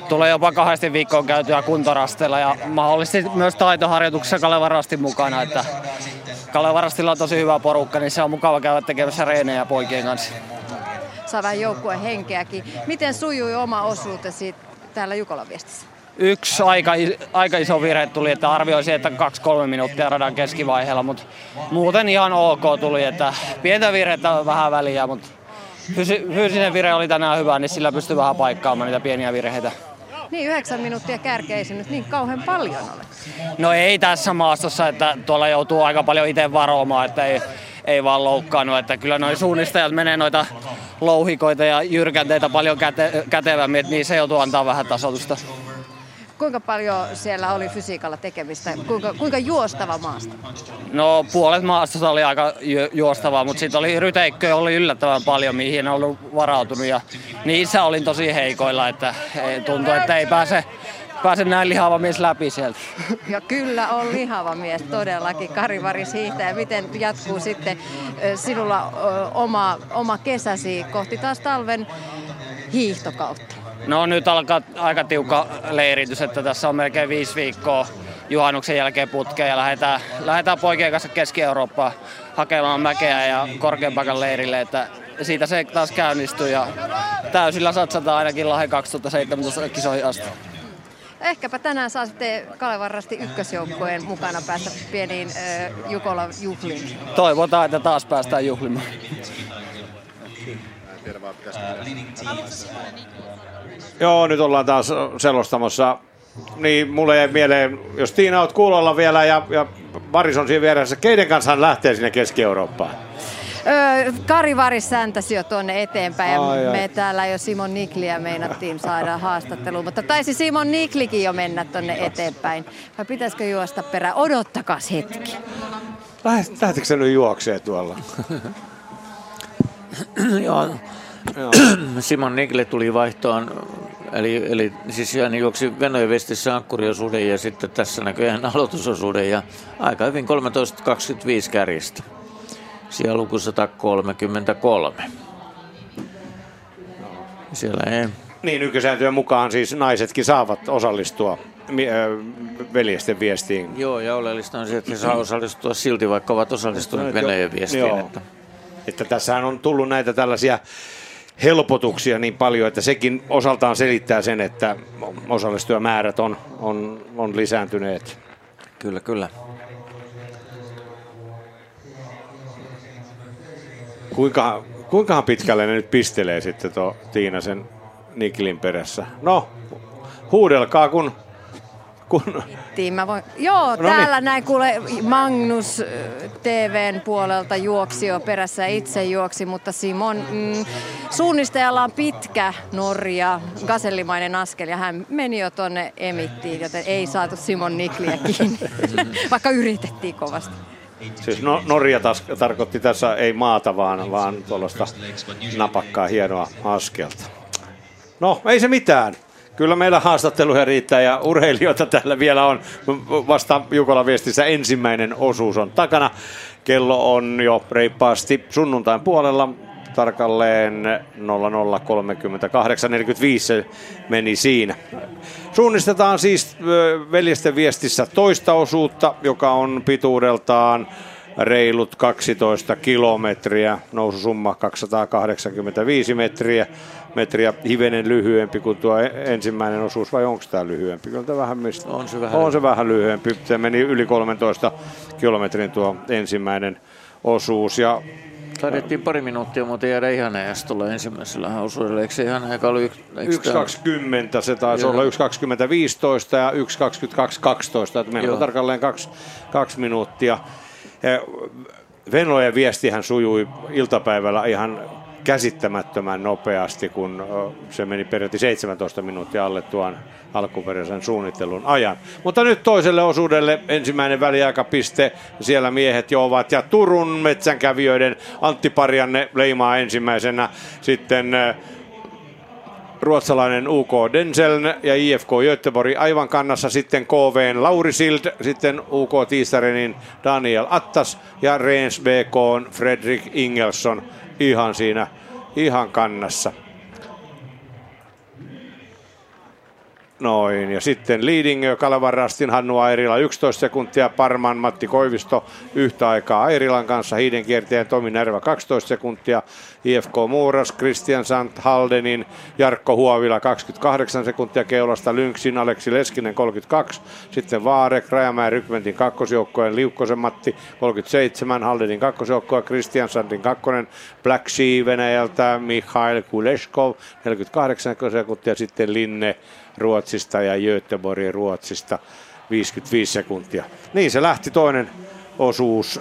tulee jopa kahdesti viikkoon käytyä kuntorastella ja mahdollisesti myös taitoharjoituksessa Kalevarastin mukana, että Kalevarastilla on tosi hyvä porukka, niin se on mukava käydä tekemässä reenejä poikien kanssa. Saa vähän joukkueen henkeäkin. Miten sujui oma osuutesi täällä Jukolan viestissä? Yksi aika, aika iso virhe tuli, että arvioisin, että 2-3 minuuttia radan keskivaiheella, mutta muuten ihan ok tuli, että pientä virhettä vähän väliä, mutta fyysinen virhe oli tänään hyvä, niin sillä pystyy vähän paikkaamaan niitä pieniä virheitä. Niin, yhdeksän minuuttia kärkeä ei se nyt niin kauhean paljon ole. No ei tässä maastossa, että tuolla joutuu aika paljon itse varomaan, että ei, ei vaan loukkaannut. Että kyllä noin suunnistajat menee noita louhikoita ja jyrkänteitä paljon käte, kätevämmin, että niin se joutuu antaa vähän tasotusta. Kuinka paljon siellä oli fysiikalla tekemistä? Kuinka, kuinka juostava maasto? No puolet maastosta oli aika ju- juostavaa, mutta sitten oli ryteikköjä oli yllättävän paljon, mihin en ollut varautunut. Ja niissä olin tosi heikoilla, että tuntui, että ei pääse pääse näin lihava mies läpi sieltä. Ja kyllä on lihava mies todellakin. Kari Varis hiihtäjä. Miten jatkuu sitten sinulla oma, oma kesäsi kohti taas talven hiihtokautta? No nyt alkaa aika tiukka leiritys, että tässä on melkein viisi viikkoa juhannuksen jälkeen putkeen ja lähdetään, lähdetään poikien kanssa Keski-Eurooppaan hakemaan mäkeä ja korkean paikan leirille, että siitä se taas käynnistyy ja täysillä satsataan ainakin Lahden 2017 kisoihin asti. Ehkäpä tänään saa sitten Kalevarrasti ykkösjoukkojen mukana päästä pieniin äh, Jukolan juhliin. Toivotaan, että taas päästään juhlimaan. Joo, nyt ollaan taas selostamassa. Niin, mulle jäi mieleen, jos Tiina oot kuulolla vielä ja, ja Varis on siinä vieressä, keiden kanssa hän lähtee sinne Keski-Eurooppaan? Öö, Kari Varis säntäsi jo tuonne eteenpäin ja ai, me ai. täällä jo Simon Nikliä meinattiin saada haastatteluun, mutta taisi Simon Niklikin jo mennä tuonne eteenpäin. Vai pitäisikö juosta perään? Odottakas hetki. Lähtikö se nyt juoksee tuolla? Joo, Simon Nikle tuli vaihtoon, eli, eli siis hän juoksi Venäjän vestissä ankkuriosuuden ja sitten tässä näköjään aloitusosuuden ja aika hyvin 13.25 kärjestä. Siellä luku 133. Siellä ei... Niin, nykysääntöjen mukaan siis naisetkin saavat osallistua veljesten viestiin. Joo, ja oleellista on se, että he saa osallistua silti, vaikka ovat osallistuneet Venäjän viestiin. Joo. Että... että tässähän on tullut näitä tällaisia helpotuksia niin paljon, että sekin osaltaan selittää sen, että osallistujamäärät on, on, on lisääntyneet. Kyllä, kyllä. Kuinka, kuinkahan pitkälle ne nyt pistelee sitten tuo Tiina sen Niklin perässä? No, huudelkaa kun kun... Mä voin... Joo, no niin. täällä niin. näin kuule Magnus TVn puolelta juoksi jo perässä itse juoksi, mutta Simon mm, suunnistajalla on pitkä Norja, gasellimainen askel ja hän meni jo tonne emittiin, joten ei saatu Simon Nikliä kiinni, vaikka yritettiin kovasti. Siis no, Norja taas tarkoitti tässä ei maata, vaan, vaan tuollaista napakkaa hienoa askelta. No, ei se mitään. Kyllä meillä haastatteluja riittää ja urheilijoita täällä vielä on. Vasta Jukola viestissä ensimmäinen osuus on takana. Kello on jo reippaasti sunnuntain puolella tarkalleen 0038.45 meni siinä. Suunnistetaan siis veljesten viestissä toista osuutta, joka on pituudeltaan reilut 12 kilometriä, noususumma 285 metriä, metriä hivenen lyhyempi kuin tuo ensimmäinen osuus, vai onko tämä lyhyempi? Kyllä tämä vähän mistä. On se vähän, on se vähän lyhyempi. Se meni yli 13 kilometrin tuo ensimmäinen osuus. Ja Taidettiin pari minuuttia muuten jäädä ihan edes tulla ensimmäisellä osuudella. Eikö se ihan aika ollut 1.20, se taisi Joo. olla 1.20.15 ja 1.22.12, että meillä on tarkalleen kaksi, kaksi minuuttia. Venlojen viestihän sujui iltapäivällä ihan käsittämättömän nopeasti, kun se meni peräti 17 minuuttia alle tuon alkuperäisen suunnittelun ajan. Mutta nyt toiselle osuudelle ensimmäinen väliaikapiste. Siellä miehet jo ovat ja Turun metsänkävijöiden Antti Parjanne leimaa ensimmäisenä. Sitten ruotsalainen UK Denseln ja IFK Göteborg aivan kannassa sitten KVn Lauri Sild, sitten UK Tiistarenin Daniel Attas ja Reens BK Fredrik Ingelsson ihan siinä ihan kannassa. Noin, ja sitten Leading Kalevan Rastin Hannu Airila 11 sekuntia, Parman Matti Koivisto yhtä aikaa Airilan kanssa, Hiiden kierteen Tomi Närvä 12 sekuntia, IFK Muuras, Christian Sant Haldenin, Jarkko Huovila 28 sekuntia keulasta, Lynksin Aleksi Leskinen 32, sitten Vaarek, Rajamäen Rykmentin kakkosjoukkojen Liukkosen Matti 37, Haldenin kakkosjoukkoja, Christian Santin kakkonen, Black Sea Venäjältä, Mikhail Kuleshkov 48 sekuntia, sitten Linne Ruotsista ja Göteborgin Ruotsista 55 sekuntia. Niin se lähti toinen osuus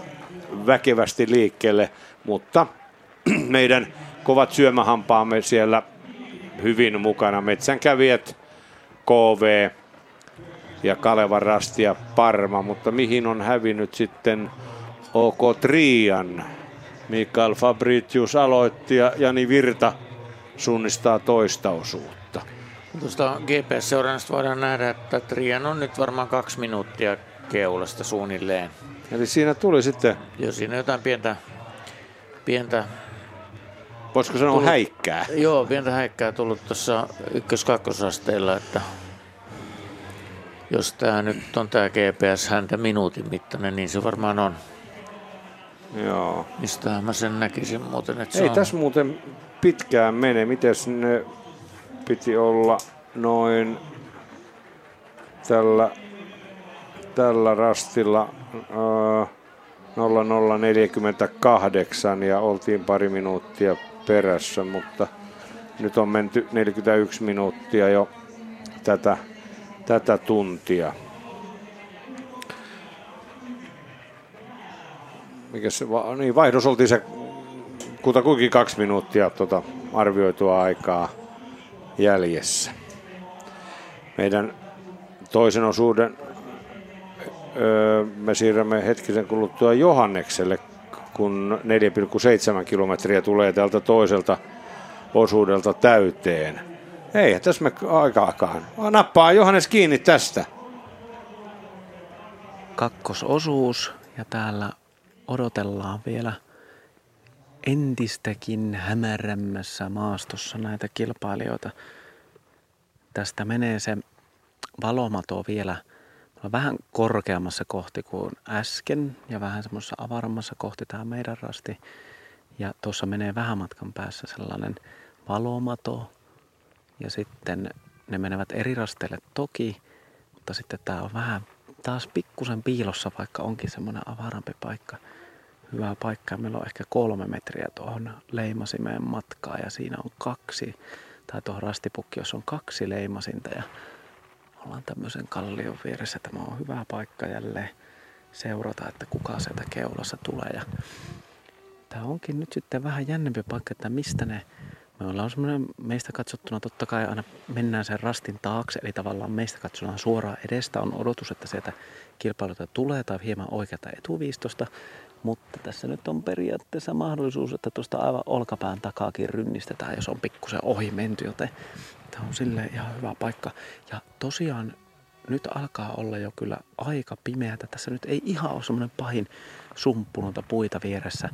väkevästi liikkeelle, mutta meidän kovat syömähampaamme siellä hyvin mukana. Metsänkävijät, KV ja Kalevan Rasti ja Parma, mutta mihin on hävinnyt sitten OK Trian? Mikael Fabritius aloitti ja Jani Virta suunnistaa toista osuutta. Tuosta GPS-seurannasta voidaan nähdä, että Trian on nyt varmaan kaksi minuuttia keulasta suunnilleen. Eli siinä tuli sitten... Joo, siinä jotain pientä, pientä Voisiko sanoa tullut, häikkää? Joo, pientä häikkää tullut tuossa ykkös-kakkosasteella, että jos tämä nyt on tämä GPS häntä minuutin mittainen, niin se varmaan on. Joo. Mistä mä sen näkisin muuten, että Ei on... tässä muuten pitkään mene. Miten ne piti olla noin tällä, tällä rastilla äh, 0048 ja oltiin pari minuuttia perässä, mutta nyt on menty 41 minuuttia jo tätä, tätä tuntia. Mikä se, niin vaihdos oltiin se kutakuinkin kaksi minuuttia tuota arvioitua aikaa jäljessä. Meidän toisen osuuden öö, me siirrämme hetkisen kuluttua Johannekselle, kun 4,7 kilometriä tulee tältä toiselta osuudelta täyteen. Ei, tässä me aikaakaan. Nappaa Johannes kiinni tästä. Kakkososuus ja täällä odotellaan vielä entistäkin hämärämmässä maastossa näitä kilpailijoita. Tästä menee se valomato vielä vähän korkeammassa kohti kuin äsken ja vähän semmoisessa avarammassa kohti tämä meidän rasti. Ja tuossa menee vähän matkan päässä sellainen valomato ja sitten ne menevät eri rasteille toki, mutta sitten tämä on vähän taas pikkusen piilossa, vaikka onkin semmoinen avarampi paikka – hyvää paikkaa. Meillä on ehkä kolme metriä tuohon leimasimeen matkaa ja siinä on kaksi, tai tuohon rastipukki, jos on kaksi leimasinta ja ollaan tämmöisen kallion vieressä. Tämä on hyvä paikka jälleen seurata, että kuka sieltä keulassa tulee. Ja tämä onkin nyt sitten vähän jännempi paikka, että mistä ne me ollaan semmoinen meistä katsottuna totta kai aina mennään sen rastin taakse, eli tavallaan meistä katsotaan suoraan edestä. On odotus, että sieltä kilpailuta tulee tai hieman oikeata etuviistosta. Mutta tässä nyt on periaatteessa mahdollisuus, että tuosta aivan olkapään takaakin rynnistetään, jos on pikkusen ohi menty, joten tämä on sille ihan hyvä paikka. Ja tosiaan nyt alkaa olla jo kyllä aika pimeätä. Tässä nyt ei ihan ole semmoinen pahin sumppunutta puita vieressä.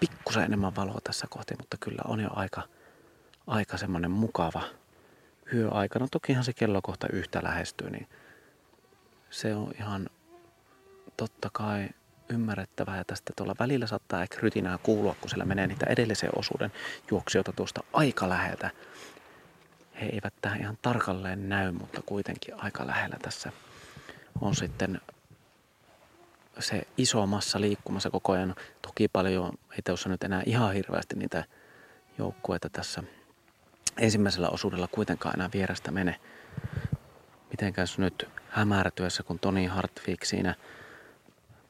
Pikkusen enemmän valoa tässä kohti, mutta kyllä on jo aika, aika semmoinen mukava yöaikana. Tokihan se kello kohta yhtä lähestyy, niin se on ihan totta kai ymmärrettävää ja tästä tuolla välillä saattaa ehkä rytinää kuulua, kun siellä menee niitä edellisen osuuden juoksijoita tuosta aika läheltä. He eivät tähän ihan tarkalleen näy, mutta kuitenkin aika lähellä tässä on sitten se iso massa liikkumassa koko ajan. Toki paljon, ei tuossa nyt enää ihan hirveästi niitä joukkueita tässä ensimmäisellä osuudella kuitenkaan enää vierestä mene. Mitenkäs nyt hämärtyessä, kun Toni Hartwig siinä –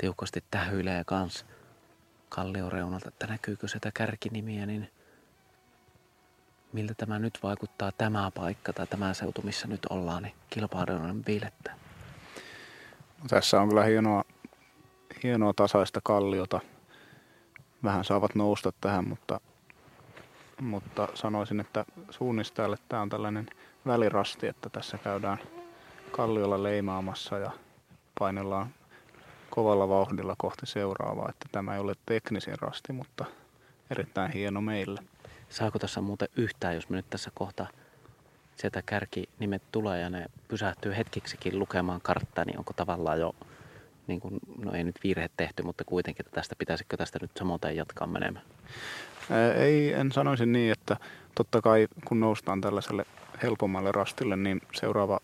tiukasti tähyilee kans kallioreunalta, että näkyykö sitä kärkinimiä, niin miltä tämä nyt vaikuttaa tämä paikka tai tämä seutu, missä nyt ollaan, niin kilpailijoiden viilettä? No, tässä on kyllä hienoa, hienoa tasaista kalliota. Vähän saavat nousta tähän, mutta, mutta sanoisin, että suunnistajalle tämä on tällainen välirasti, että tässä käydään kalliolla leimaamassa ja painellaan kovalla vauhdilla kohti seuraavaa. Että tämä ei ole teknisin rasti, mutta erittäin hieno meille. Saako tässä muuten yhtään, jos me nyt tässä kohta sieltä kärkinimet tulee ja ne pysähtyy hetkiksikin lukemaan karttaa, niin onko tavallaan jo, niin kuin, no ei nyt virhe tehty, mutta kuitenkin, että tästä pitäisikö tästä nyt samoin jatkaa menemään? Ei, en sanoisi niin, että totta kai kun noustaan tällaiselle helpommalle rastille, niin seuraava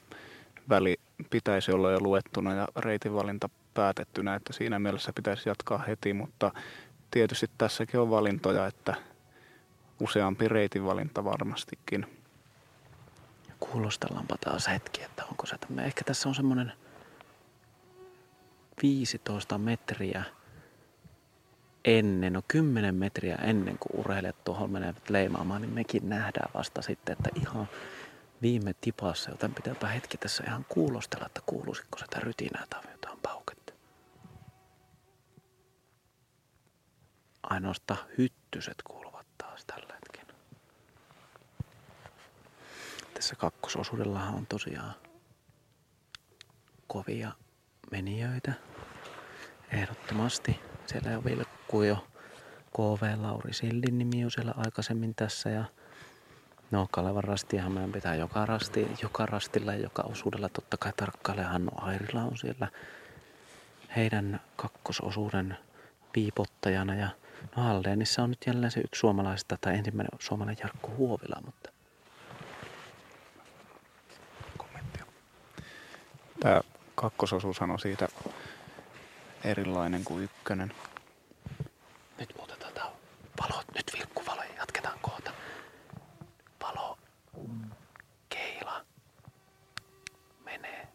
väli pitäisi olla jo luettuna ja reitinvalinta päätettynä, että siinä mielessä pitäisi jatkaa heti, mutta tietysti tässäkin on valintoja, että useampi reitinvalinta varmastikin. Kuulostellaanpa taas hetki, että onko se tämmöinen, ehkä tässä on semmoinen 15 metriä ennen, no 10 metriä ennen kuin urheilijat tuohon menevät leimaamaan, niin mekin nähdään vasta sitten, että ihan viime tipassa, joten pitääpä hetki tässä ihan kuulostella, että kuuluisiko sitä rytinää tai jotain pauketta. Ainoastaan hyttyset kuuluvat taas tällä hetkellä. Tässä kakkososuudellahan on tosiaan kovia menijöitä. Ehdottomasti. Siellä jo vilkkuu jo KV Lauri Sildin nimi jo siellä aikaisemmin tässä ja No Kalevan rastiahan meidän pitää joka, rasti, joka rastilla ja joka osuudella totta kai tarkkailla. Hanno Airila on siellä heidän kakkososuuden piipottajana. Ja no Haldeenissa on nyt jälleen se yksi suomalaista tai ensimmäinen suomalainen Jarkko Huovila, mutta. Tämä kakkososuushan on siitä erilainen kuin ykkönen. Nyt muutetaan tämä valot, nyt vilkkuvaloja, jatketaan kohta. Valo, keila menee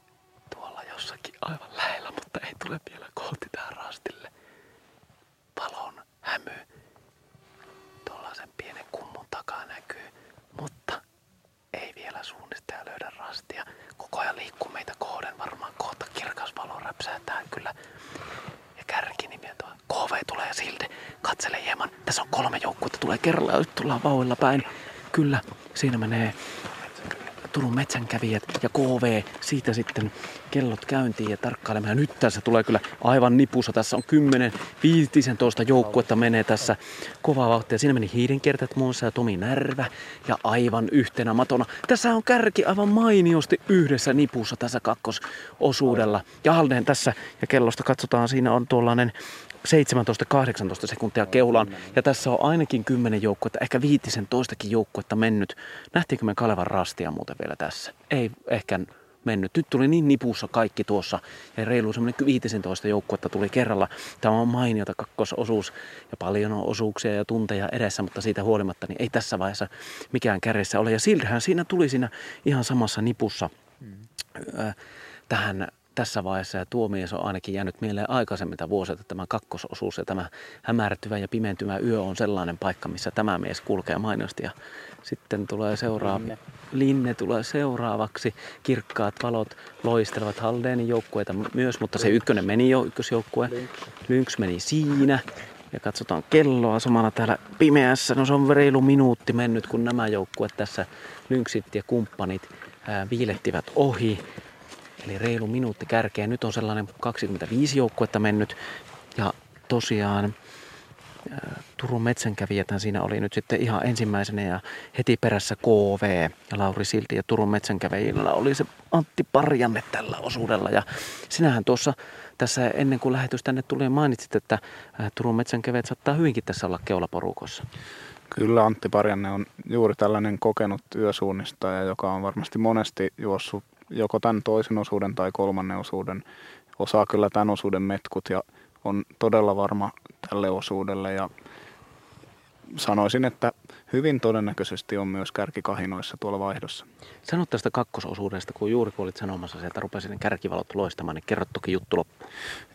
tuolla jossakin aivan lähellä, mutta ei tule vielä kohti tähän rastille. Valon hämy tuollaisen pienen kummun takaa näkyy, mutta ei vielä suunnistaja löydä rastia. Koko ajan liikkuu meitä kohden, varmaan kohta kirkas valo räpsäätää kyllä. KV tulee Silde. Katsele hieman. Tässä on kolme joukkuetta, tulee kerralla nyt tullaan vauhilla päin. Kyllä, siinä menee Turun metsänkävijät ja KV, siitä sitten kellot käyntiin ja tarkkailemaan. Nyt tässä tulee kyllä aivan nipussa. Tässä on 10, 15 joukkuetta menee tässä kovaa vauhtia. Siinä meni hiidenkertat muun muassa ja Tomi Närvä ja aivan yhtenä matona. Tässä on kärki aivan mainiosti yhdessä nipussa tässä kakkososuudella. Ja Halden tässä ja kellosta katsotaan, siinä on tuollainen 17-18 sekuntia keulaan. Ja tässä on ainakin 10 joukkuetta, ehkä 15 joukkuetta mennyt. Nähtiinkö me Kalevan rastia muuten vielä tässä? Ei ehkä mennyt. Nyt tuli niin nipussa kaikki tuossa ja reilu semmoinen 15 joukkuetta tuli kerralla. Tämä on mainiota kakkososuus ja paljon on osuuksia ja tunteja edessä, mutta siitä huolimatta niin ei tässä vaiheessa mikään kärjessä ole. Ja sillähän siinä tuli siinä ihan samassa nipussa äh, tähän tässä vaiheessa ja tuo mies on ainakin jäänyt mieleen aikaisemmilta vuosilta. Tämä kakkososuus ja tämä hämärtyvä ja pimentymä yö on sellainen paikka, missä tämä mies kulkee mainiosti. Ja sitten tulee seuraava, Linne. Linne tulee seuraavaksi, kirkkaat valot loistelevat Haldeenin joukkueita myös, mutta se ykkönen meni jo, ykkösjoukkue, Lynx. Meni siinä. Ja katsotaan kelloa samalla täällä pimeässä, no se on reilu minuutti mennyt, kun nämä joukkueet tässä Lynxit ja kumppanit viilettivät ohi. Eli reilu minuutti kärkeen. Nyt on sellainen 25 joukkuetta mennyt. Ja tosiaan Turun metsänkävijäthän siinä oli nyt sitten ihan ensimmäisenä ja heti perässä KV ja Lauri Silti ja Turun metsänkävijillä oli se Antti Parjanne tällä osuudella. Ja sinähän tuossa tässä ennen kuin lähetys tänne tuli mainitsit, että Turun metsänkävijät saattaa hyvinkin tässä olla keulaporukossa. Kyllä Antti Parjanne on juuri tällainen kokenut työsuunnistaja, joka on varmasti monesti juossut joko tämän toisen osuuden tai kolmannen osuuden. Osaa kyllä tämän osuuden metkut ja on todella varma tälle osuudelle ja sanoisin, että hyvin todennäköisesti on myös kärkikahinoissa tuolla vaihdossa. Sano tästä kakkososuudesta, kun juuri kun olit sanomassa sieltä, rupesin ne kärkivalot loistamaan, niin kerro toki juttu loppu.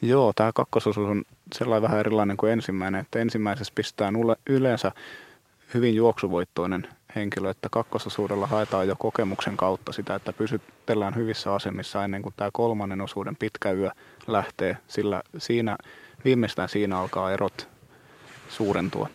Joo, tämä kakkososuus on sellainen vähän erilainen kuin ensimmäinen, että ensimmäisessä pistetään yleensä hyvin juoksuvoittoinen henkilö, että kakkososuudella haetaan jo kokemuksen kautta sitä, että pysytellään hyvissä asemissa ennen kuin tämä kolmannen osuuden pitkä yö lähtee, sillä siinä, viimeistään siinä alkaa erot suurentua.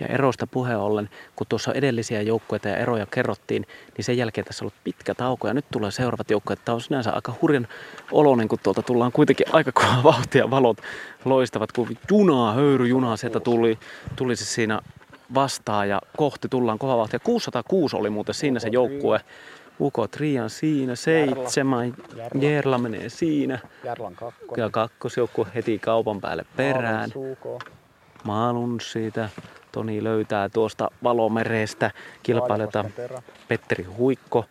Ja eroista puheen ollen, kun tuossa edellisiä joukkueita ja eroja kerrottiin, niin sen jälkeen tässä on ollut pitkä tauko ja nyt tulee seuraavat joukkueet. Tämä on sinänsä aika hurjan oloinen, kun tuolta tullaan kuitenkin aika kova vauhtia. Valot loistavat, kun junaa, höyryjunaa sieltä tuli, tuli se siinä vastaan ja kohti tullaan kova vauhtia. 606 oli muuten siinä se joukkue. Uko Trian siinä, seitsemän, Jerla menee siinä. Järlan kakkonen. Ja kakkosjoukkue heti kaupan päälle perään. Maalun siitä. Toni löytää tuosta valomerestä kilpailijoita Petteri Huikko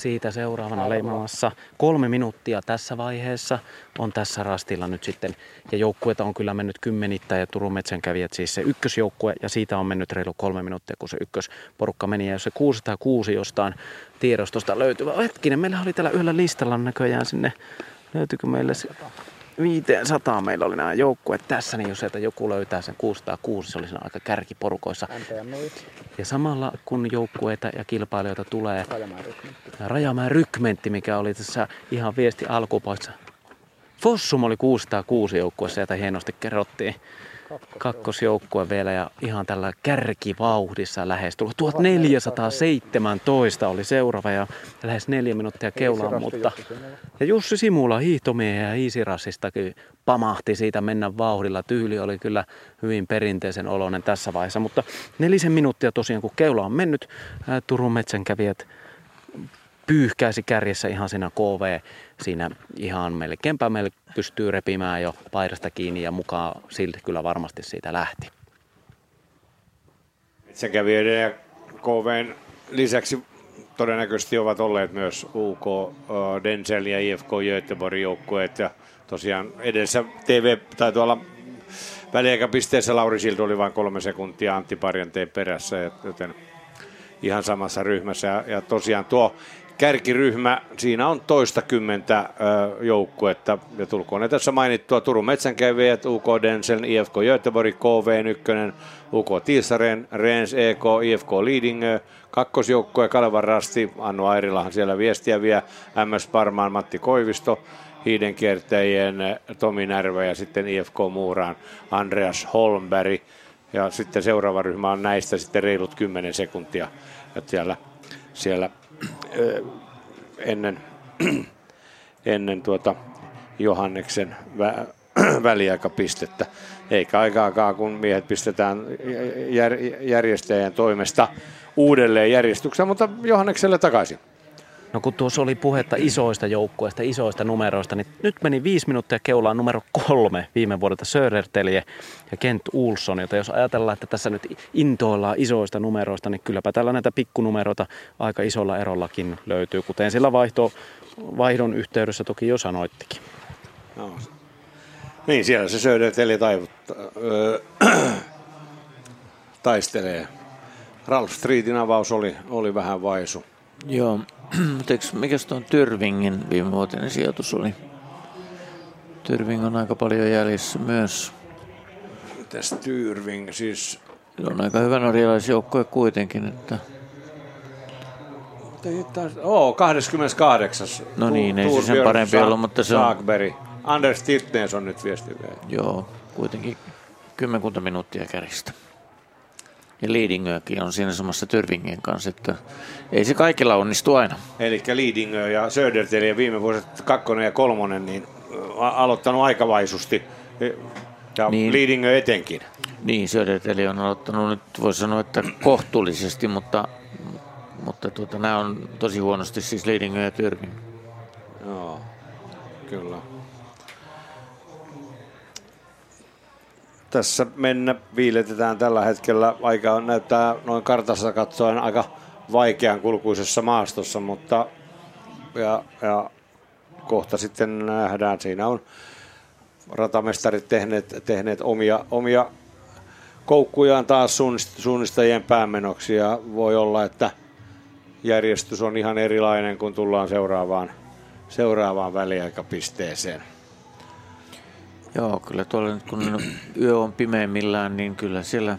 siitä seuraavana leimamassa. Kolme minuuttia tässä vaiheessa on tässä rastilla nyt sitten. Ja joukkueita on kyllä mennyt kymmenittäin ja Turun metsänkävijät siis se ykkösjoukkue. Ja siitä on mennyt reilu kolme minuuttia, kun se ykkösporukka meni. Ja jos se 606 jostain tiedostosta löytyy. Hetkinen, meillä oli täällä yhdellä listalla näköjään sinne. Löytyykö meille se 500 meillä oli nämä joukkueet tässä, niin jos sieltä joku löytää sen 606, se oli siinä aika kärkiporukoissa. Ja samalla kun joukkueita ja kilpailijoita tulee Rajamäen rykmentti, mikä oli tässä ihan viesti alkupaissa. Fossum oli 606 joukkueessa, jota hienosti kerrottiin kakkosjoukkue vielä ja ihan tällä kärkivauhdissa lähes tullut. 1417 oli seuraava ja lähes neljä minuuttia keulaan, mutta ja Jussi Simula hiihtomiehen ja hiisirassistakin pamahti siitä mennä vauhdilla. Tyyli oli kyllä hyvin perinteisen oloinen tässä vaiheessa, mutta nelisen minuuttia tosiaan kun keula on mennyt, Turun metsänkävijät pyyhkäisi kärjessä ihan siinä KV, siinä ihan melkeinpä meille pystyy repimään jo paidasta kiinni ja mukaan silti kyllä varmasti siitä lähti. Metsänkävijöiden ja KVn lisäksi todennäköisesti ovat olleet myös UK, Denzel ja IFK Göteborgin joukkueet ja tosiaan edessä TV tai tuolla väliaikapisteessä Lauri Siltu oli vain kolme sekuntia Antti Parjanteen perässä, joten ihan samassa ryhmässä. Ja, ja tosiaan tuo kärkiryhmä, siinä on toista kymmentä joukkuetta, ja tulkoon ne tässä mainittua Turun metsänkävijät, UK Densen, IFK Göteborg, KV1, UK Tiisaren, Rens, EK, IFK Leadingö, kakkosjoukkue Kalevan Rasti, Annu Airilahan siellä viestiä vie, MS Parmaan Matti Koivisto, hiidenkiertäjien Tomi Närvä ja sitten IFK Muuraan Andreas Holmberg. Ja sitten seuraava ryhmä on näistä sitten reilut 10 sekuntia. Että siellä, siellä ennen, ennen tuota Johanneksen vä, väliaikapistettä. Eikä aikaakaan, kun miehet pistetään jär, järjestäjän toimesta uudelleen järjestykseen, mutta Johannekselle takaisin. No kun tuossa oli puhetta isoista joukkueista, isoista numeroista, niin nyt meni viisi minuuttia keulaan numero kolme viime vuodelta Södertelje ja Kent Ulsson, jota jos ajatellaan, että tässä nyt intoillaan isoista numeroista, niin kylläpä tällä näitä pikkunumeroita aika isolla erollakin löytyy, kuten sillä vaihto, vaihdon yhteydessä toki jo sanoittikin. No. Niin, siellä se Södertelje taivuttaa, öö, taistelee. Ralf Streetin avaus oli, oli vähän vaisu. Joo, mutta mikä tuon Tyrvingin viimevuotinen sijoitus oli? Tyrving on aika paljon jäljessä myös. Mitäs Tyrving siis? Se on aika hyvä norjalaisjoukkue kuitenkin, että... Oo, 28. No niin, ei se sen parempi ollut, mutta se on... Anders Tiltnees on nyt viesti vielä. Joo, kuitenkin kymmenkunta minuuttia käristä. Ja Leadingökin on siinä samassa Tyrvingin kanssa, että ei se kaikilla onnistu aina. Eli Leadingö ja Söderteli viime vuodet kakkonen ja kolmonen, niin aloittanut aika vaisusti. Ja niin. Leadingö etenkin. Niin, Söderteli on aloittanut nyt, voisi sanoa, että kohtuullisesti, mutta, mutta tuota, nämä on tosi huonosti siis Leadingö ja Tyrving. Joo, kyllä. Tässä mennä viiletetään tällä hetkellä. Aika näyttää noin kartassa katsoen aika vaikean kulkuisessa maastossa, mutta ja, ja kohta sitten nähdään. Siinä on ratamestarit tehneet, tehneet omia, omia koukkujaan taas suunnistajien päämenoksi ja voi olla, että järjestys on ihan erilainen, kun tullaan seuraavaan, seuraavaan väliaikapisteeseen. Joo, kyllä tuolla nyt kun yö on pimeimmillään, niin kyllä siellä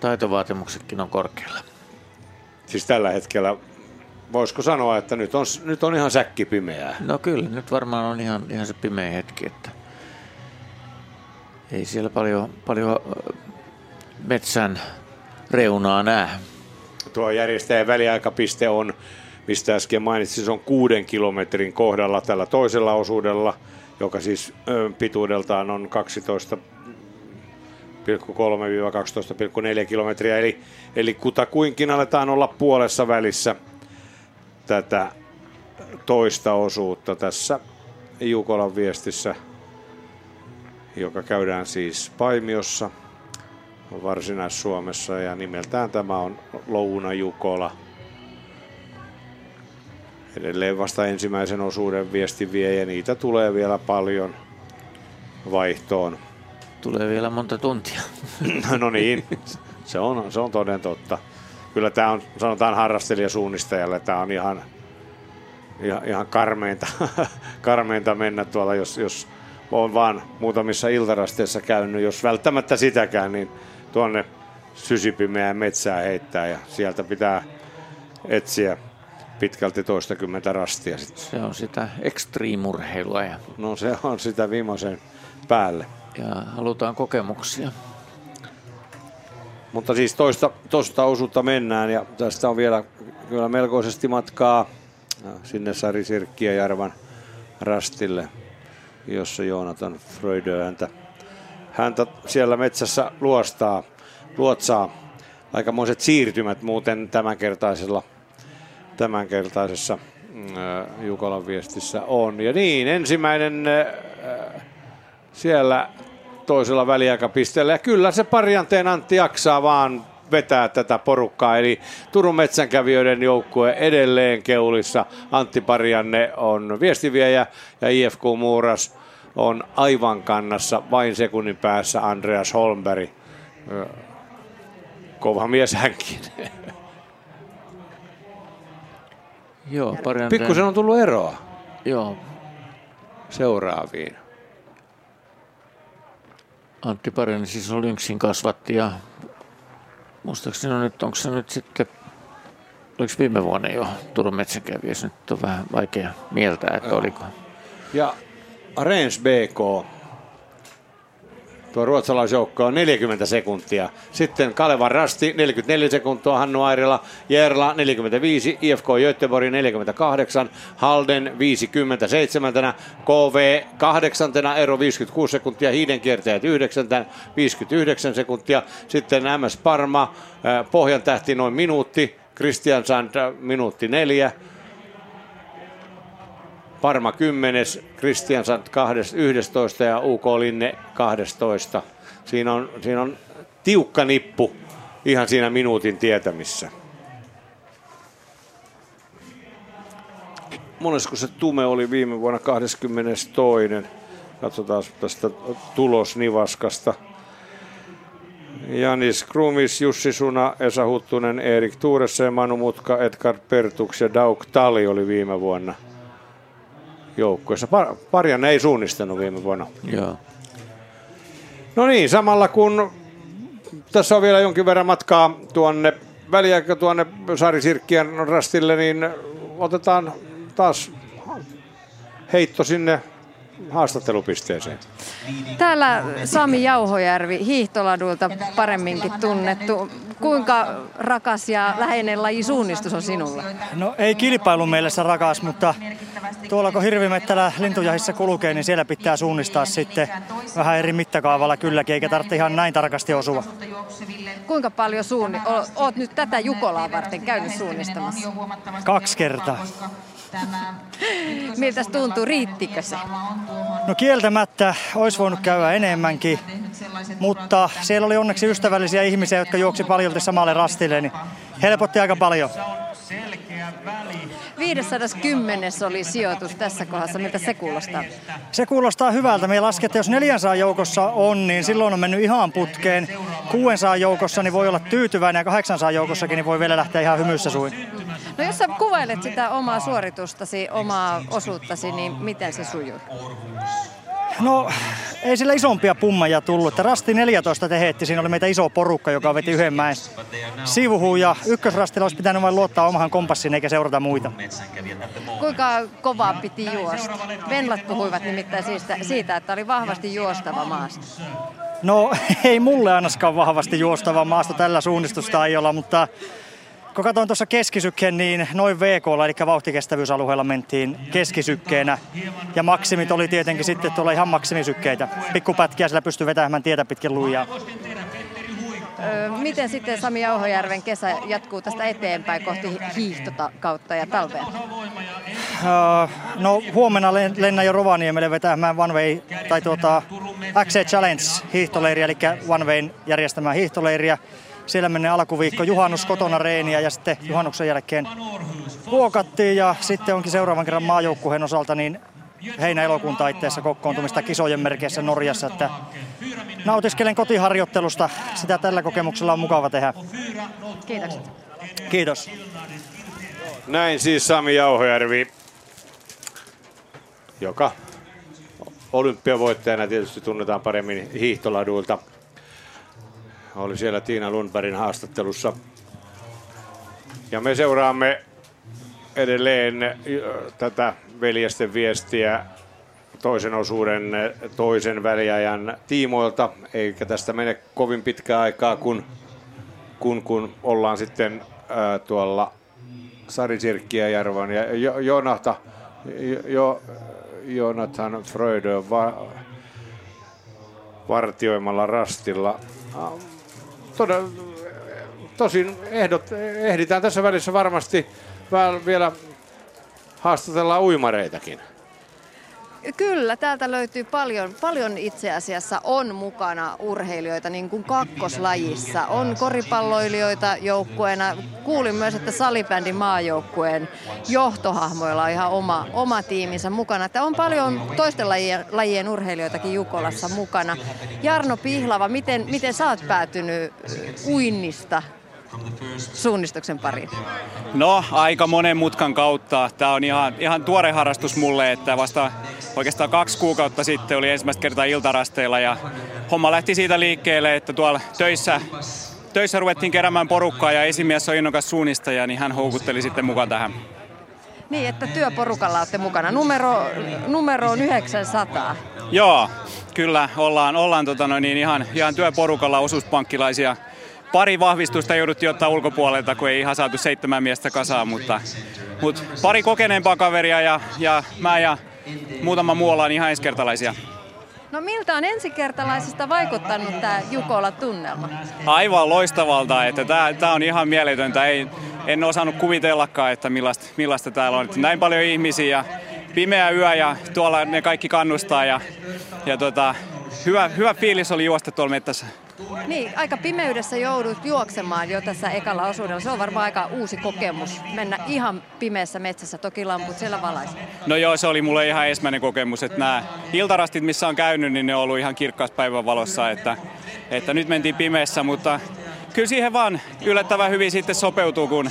taitovaatimuksetkin on korkealla. Siis tällä hetkellä voisiko sanoa, että nyt on, nyt on ihan säkki pimeää. No kyllä, nyt varmaan on ihan, ihan se pimeä hetki, että ei siellä paljon, paljon metsän reunaa näe. Tuo järjestäjän väliaikapiste on, mistä äsken mainitsin, se on kuuden kilometrin kohdalla tällä toisella osuudella, joka siis pituudeltaan on 12 12,4 kilometriä, eli, eli kutakuinkin aletaan olla puolessa välissä tätä toista osuutta tässä Jukolan viestissä, joka käydään siis Paimiossa, Varsinais-Suomessa ja nimeltään tämä on Louna Jukola. Edelleen vasta ensimmäisen osuuden viesti vie ja niitä tulee vielä paljon vaihtoon. Tulee vielä monta tuntia. no niin, se on, se on toden totta. Kyllä tämä on, sanotaan harrastelijasuunnistajalle, tämä on ihan, ihan, ihan karmeinta, karmeinta mennä tuolla, jos, jos on vaan muutamissa iltarasteissa käynyt, jos välttämättä sitäkään, niin tuonne sysipimeään metsää heittää ja sieltä pitää etsiä pitkälti toistakymmentä rastia. Se on sitä ekstriimurheilua. Ja... No se on sitä viimeisen päälle ja halutaan kokemuksia. Mutta siis toista, toista osuutta mennään ja tästä on vielä kyllä melkoisesti matkaa sinne Sari Sirkkiä rastille, jossa Joonatan Fröjdö häntä, häntä siellä metsässä luostaa, luotsaa. Aikamoiset siirtymät muuten tämänkertaisella, tämänkertaisessa äh, Jukolan viestissä on. Ja niin, ensimmäinen äh, siellä toisella väliaikapisteellä. Ja kyllä se Parjanteen Antti jaksaa vaan vetää tätä porukkaa. Eli Turun metsänkävijöiden joukkue edelleen keulissa. Antti Parjanne on viestiviejä ja IFK Muuras on aivan kannassa vain sekunnin päässä Andreas Holmberg. Kova mies hänkin. Joo, Pikkusen on tullut eroa. Joo. Seuraaviin. Antti Parinen siis on Lynxin kasvatti ja muistaakseni on nyt, onko se nyt sitten, oliko viime vuonna jo Turun metsänkävijässä, nyt on vähän vaikea mieltää, että oliko. Ja Rens BK tuo ruotsalaisjoukko on 40 sekuntia. Sitten Kalevan Rasti 44 sekuntia, Hannu Airila, Jerla 45, IFK Göteborg 48, Halden 57, KV 8, ero 56 sekuntia, Hiidenkiertäjät 9, 59 sekuntia. Sitten MS Parma, Pohjan tähti noin minuutti, Christian Sand minuutti neljä, Parma 10, Kristiansand 11 ja UK Linne 12. Siinä on, siinä on tiukka nippu ihan siinä minuutin tietämissä. Monesko se tume oli viime vuonna 22. Katsotaan tästä tulosnivaskasta. Janis Krumis, Jussi Suna, Esa Huttunen, Erik Tuuressa, Manu Mutka, Edgar Pertuks ja Dauk Tali oli viime vuonna – joukkueessa. Par, Parjan ei suunnistanut viime vuonna. Joo. No niin, samalla kun tässä on vielä jonkin verran matkaa tuonne väliaika tuonne Sari Sirkkien rastille, niin otetaan taas heitto sinne haastattelupisteeseen. Täällä Sami Jauhojärvi, hiihtoladulta paremminkin tunnettu. Kuinka rakas ja läheinen laji suunnistus on sinulla? No ei kilpailu mielessä rakas, mutta tuolla kun hirvimettälä lintujahissa kulkee, niin siellä pitää suunnistaa sitten vähän eri mittakaavalla kylläkin, eikä tarvitse ihan näin tarkasti osua. Kuinka paljon suunni... oot nyt tätä Jukolaa varten käynyt suunnistamassa? Kaksi kertaa. Miltä tuntuu, riittikö se? No kieltämättä olisi voinut käydä enemmänkin, mutta siellä oli onneksi ystävällisiä ihmisiä, jotka juoksi paljon samalle rastille, niin helpotti aika paljon. 510 oli sijoitus tässä kohdassa. Miltä se kuulostaa? Se kuulostaa hyvältä. Me että jos 400 joukossa on, niin silloin on mennyt ihan putkeen. 600 joukossa niin voi olla tyytyväinen ja 800 joukossakin niin voi vielä lähteä ihan hymyssä suin. No jos sä kuvailet sitä omaa suoritustasi, omaa osuuttasi, niin miten se sujuu? No ei sillä isompia pummeja tullut. Että rasti 14 tehetti, siinä oli meitä iso porukka, joka veti yhden mäen sivuun. Ja ykkösrastilla olisi pitänyt vain luottaa omahan kompassiin eikä seurata muita. Kuinka kovaa piti juosta? Venlat puhuivat nimittäin siitä, siitä että oli vahvasti juostava maasto. No ei mulle ainakaan vahvasti juostava maasto tällä suunnistusta ei olla, mutta kun katsoin tuossa keskisykkeen, niin noin VK, eli vauhtikestävyysalueella mentiin keskisykkeenä. Ja maksimit oli tietenkin sitten tuolla ihan maksimisykkeitä. Pikkupätkiä sillä pystyi vetämään tietä pitkin lujaa. miten sitten Sami Jauhojärven kesä jatkuu tästä eteenpäin kohti hiihtota kautta ja talvea? no huomenna lennän jo Rovaniemelle vetämään One Way, tai tuota, XC Challenge hiihtoleiri, eli One Wayn järjestämään hiihtoleiriä. Siellä menee alkuviikko juhannus kotona reeniä ja sitten juhannuksen jälkeen ruokattiin ja sitten onkin seuraavan kerran maajoukkueen osalta niin heinä-elokuun taitteessa kokoontumista kisojen merkeissä Norjassa, että nautiskelen kotiharjoittelusta. Sitä tällä kokemuksella on mukava tehdä. Kiitos. Kiitos. Näin siis Sami Jauhojärvi, joka olympiavoittajana tietysti tunnetaan paremmin hiihtoladuilta oli siellä Tiina Lundbergin haastattelussa. Ja me seuraamme edelleen tätä veljesten viestiä toisen osuuden toisen väliajan tiimoilta, eikä tästä mene kovin pitkää aikaa, kun, kun, kun ollaan sitten ää, tuolla Sari Järvan ja jo, jo, Jonathan Frödö va, vartioimalla rastilla todella, tosin ehdot, ehditään tässä välissä varmasti vielä haastatella uimareitakin. Kyllä, täältä löytyy paljon, paljon itse asiassa on mukana urheilijoita niin kuin kakkoslajissa. On koripalloilijoita joukkueena. Kuulin myös, että salibändin maajoukkueen johtohahmoilla on ihan oma, oma tiiminsä mukana. Että on paljon toisten lajien, lajien urheilijoitakin Jukolassa mukana. Jarno Pihlava, miten, miten sä oot päätynyt uinnista suunnistuksen pariin? No, aika monen mutkan kautta. Tämä on ihan, ihan tuore harrastus mulle, että vasta oikeastaan kaksi kuukautta sitten oli ensimmäistä kertaa iltarasteilla ja homma lähti siitä liikkeelle, että tuolla töissä, töissä ruvettiin keräämään porukkaa ja esimies on innokas suunnistaja, niin hän houkutteli sitten mukaan tähän. Niin, että työporukalla olette mukana. Numero, numero on 900. Joo, kyllä ollaan, ollaan tota noin, niin ihan, ihan työporukalla osuuspankkilaisia pari vahvistusta jouduttiin ottaa ulkopuolelta, kun ei ihan saatu seitsemän miestä kasaan, mutta, mutta pari kokeneempaa kaveria ja, ja mä ja muutama muu ollaan ihan ensikertalaisia. No miltä on ensikertalaisista vaikuttanut tämä Jukola-tunnelma? Aivan loistavalta, että tämä, on ihan mieletöntä. Ei, en osannut kuvitellakaan, että millaista, millaista täällä on. Että näin paljon ihmisiä ja pimeä yö ja tuolla ne kaikki kannustaa ja, ja tota, hyvä, hyvä fiilis oli juosta tuolla mettässä. Niin, aika pimeydessä joudut juoksemaan jo tässä ekalla osuudella. Se on varmaan aika uusi kokemus, mennä ihan pimeässä metsässä. Toki lamput siellä valaisi. No joo, se oli mulle ihan ensimmäinen kokemus. Että nämä iltarastit, missä on käynyt, niin ne on ollut ihan kirkkaassa päivän valossa. Että, että nyt mentiin pimeässä, mutta kyllä siihen vaan yllättävän hyvin sitten sopeutuu, kun,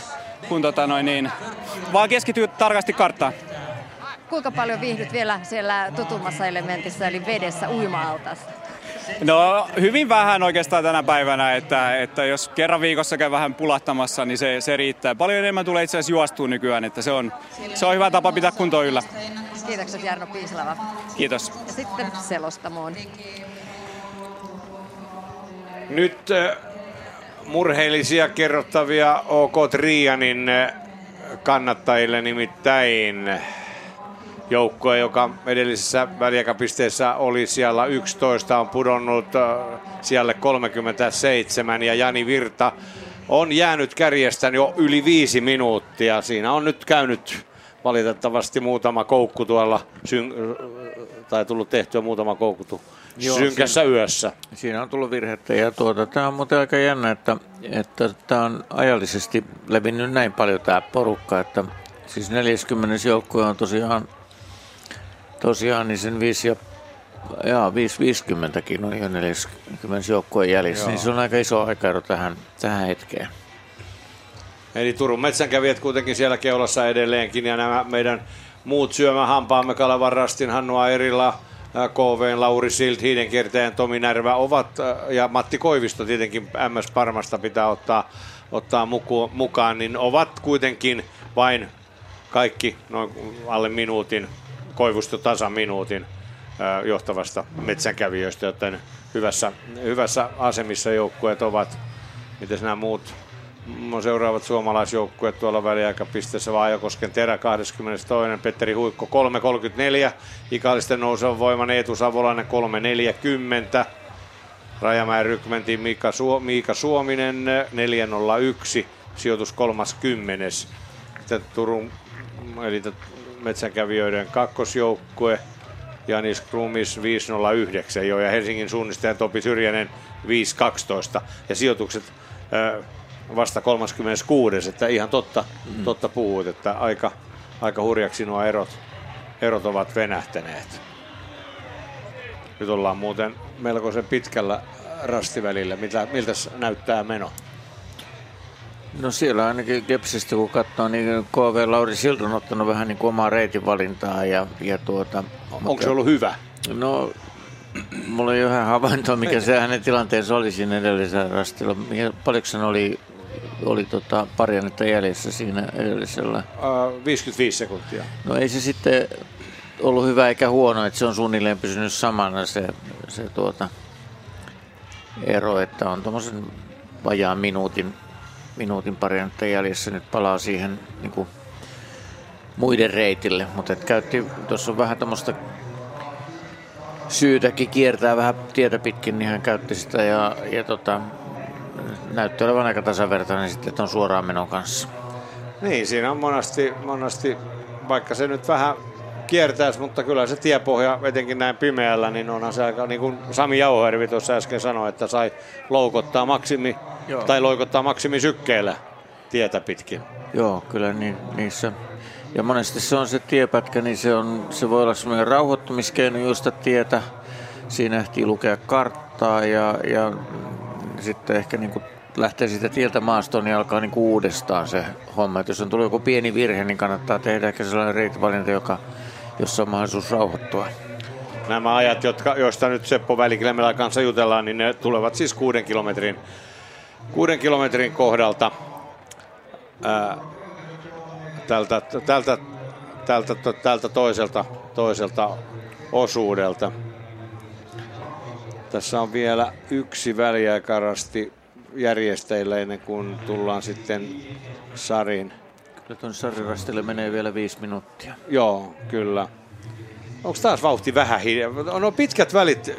kun tota noin niin, vaan keskityy tarkasti karttaan. Kuinka paljon viihdyt vielä siellä tutummassa elementissä, eli vedessä uima-altassa? No hyvin vähän oikeastaan tänä päivänä, että, että jos kerran viikossa käy vähän pulahtamassa, niin se, se riittää. Paljon enemmän tulee itse asiassa juostua nykyään, että se on, se on hyvä tapa pitää kuntoa yllä. Kiitokset Jarno Piislava. Kiitos. Ja sitten selostamoon. Nyt murheellisia kerrottavia OK Trianin kannattajille nimittäin joukkue, joka edellisessä väliaikapisteessä oli siellä 11, on pudonnut siellä 37 ja Jani Virta on jäänyt kärjestä jo yli viisi minuuttia. Siinä on nyt käynyt valitettavasti muutama koukku tuolla, syn- tai tullut tehtyä muutama koukku Joo, synkässä siinä, yössä. Siinä on tullut virhettä ja tuota, tämä on muuten aika jännä, että, että tämä on ajallisesti levinnyt näin paljon tämä porukka, että siis 40 joukkue on tosiaan tosiaan niin sen 5 ja Jaa, 550kin on jo 40 joukkueen jäljessä, Joo. niin se on aika iso aikaero tähän, tähän hetkeen. Eli Turun metsänkävijät kuitenkin siellä keulassa edelleenkin ja nämä meidän muut syömähampaamme Kalevan Rastin, Hannu Airila, KV, Lauri Silt, Hiidenkiertäjän Tomi Närvä ovat, ja Matti Koivisto tietenkin MS Parmasta pitää ottaa, ottaa muku, mukaan, niin ovat kuitenkin vain kaikki noin alle minuutin, Koivusto tasa minuutin johtavasta metsänkävijöistä, joten hyvässä, hyvässä asemissa joukkueet ovat. Miten nämä muut seuraavat suomalaisjoukkueet tuolla väliaikapisteessä Vaajakosken Terä 22. Petteri Huikko 3.34. Ikallisten nousevan voiman Eetu Savolainen 3.40. Rajamäen rykmentin Miika, Suo, Miika Suominen 4.01. Sijoitus 30. Sitten Turun eli metsänkävijöiden kakkosjoukkue Janis Krumis 509 jo ja Helsingin suunnistajan Topi Syrjänen 512 ja sijoitukset vasta 36, että ihan totta, mm. totta puhuit, että aika, aika hurjaksi nuo erot, erot ovat venähtäneet. Nyt ollaan muuten melkoisen pitkällä rastivälillä. Mitä, miltä näyttää meno? No siellä ainakin Kepsistä kun katsoo, niin KV Lauri Silta on ottanut vähän niin kuin omaa reitinvalintaa. Ja, ja tuota, Onko mutta, se ollut hyvä? No mulla ei ole ihan havaintoa, mikä se hänen tilanteensa oli siinä edellisellä rastilla. Paljonko sen oli, oli tota pari annetta jäljessä siinä edellisellä? Uh, 55 sekuntia. No ei se sitten ollut hyvä eikä huono, että se on suunnilleen pysynyt samana se, se tuota, ero, että on tuommoisen vajaan minuutin minuutin pari nyt jäljessä nyt palaa siihen niin kuin muiden reitille, mutta et käytti, tuossa on vähän tämmöistä syytäkin kiertää vähän tietä pitkin, niin hän käytti sitä ja, ja tota, näytti olevan aika tasavertainen sitten on suoraan menon kanssa. Niin, siinä on monasti, monasti vaikka se nyt vähän kiertäisi, mutta kyllä se tiepohja, etenkin näin pimeällä, niin onhan se aika, niin kuin Sami Jauhervi tuossa äsken sanoi, että sai loukottaa maksimi Joo. tai loikottaa maksimisykkeellä tietä pitkin. Joo, kyllä niin, niissä. Ja monesti se on se tiepätkä, niin se, on, se voi olla semmoinen rauhoittumiskeino juosta tietä. Siinä ehtii lukea karttaa ja, ja sitten ehkä niin kuin lähtee siitä tieltä maastoon, niin alkaa niin uudestaan se homma. Et jos on tullut joku pieni virhe, niin kannattaa tehdä ehkä sellainen reittivalinta, joka, jossa on mahdollisuus rauhoittua. Nämä ajat, jotka, joista nyt Seppo Välikilmällä kanssa jutellaan, niin ne tulevat siis kuuden kilometrin kuuden kilometrin kohdalta ää, tältä, tältä, tältä, tältä toiselta, toiselta osuudelta. Tässä on vielä yksi väliaikarasti järjestäjillä ennen kuin tullaan sitten Sarin. Kyllä tuon Sarirastille menee vielä viisi minuuttia. Joo, kyllä. Onko taas vauhti vähän hiljaa? No pitkät välit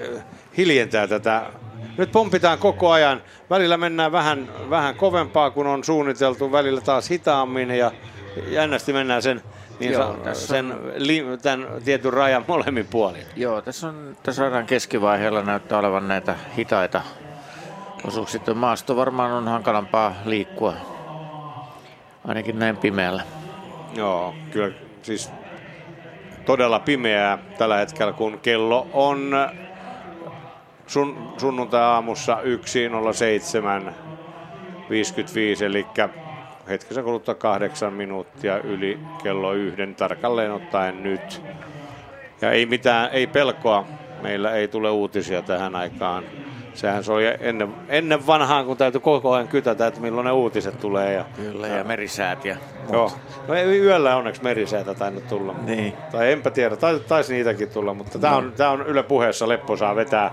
hiljentää tätä nyt pompitaan koko ajan. Välillä mennään vähän, vähän kovempaa, kun on suunniteltu, välillä taas hitaammin ja jännästi mennään sen, niin Joo, sa- sen on... li, tämän tietyn rajan molemmin puolin. Joo, tässä, on, tässä radan keskivaiheella näyttää olevan näitä hitaita osuuksia. Maasto varmaan on hankalampaa liikkua, ainakin näin pimeällä. Joo, kyllä siis todella pimeää tällä hetkellä, kun kello on sun, sunnuntai-aamussa 1.07.55, eli hetkisen kuluttua kahdeksan minuuttia yli kello yhden tarkalleen ottaen nyt. Ja ei mitään, ei pelkoa, meillä ei tule uutisia tähän aikaan. Sehän se oli ennen, ennen vanhaan, kun täytyy koko ajan kytätä, että milloin ne uutiset tulee. Ja, Kyllä, ja merisäät ja Joo. No ei yöllä onneksi merisäätä tainnut tulla. Niin. Tai enpä tiedä, taisi, taisi niitäkin tulla, mutta tämä on, tää on Yle puheessa Leppo saa vetää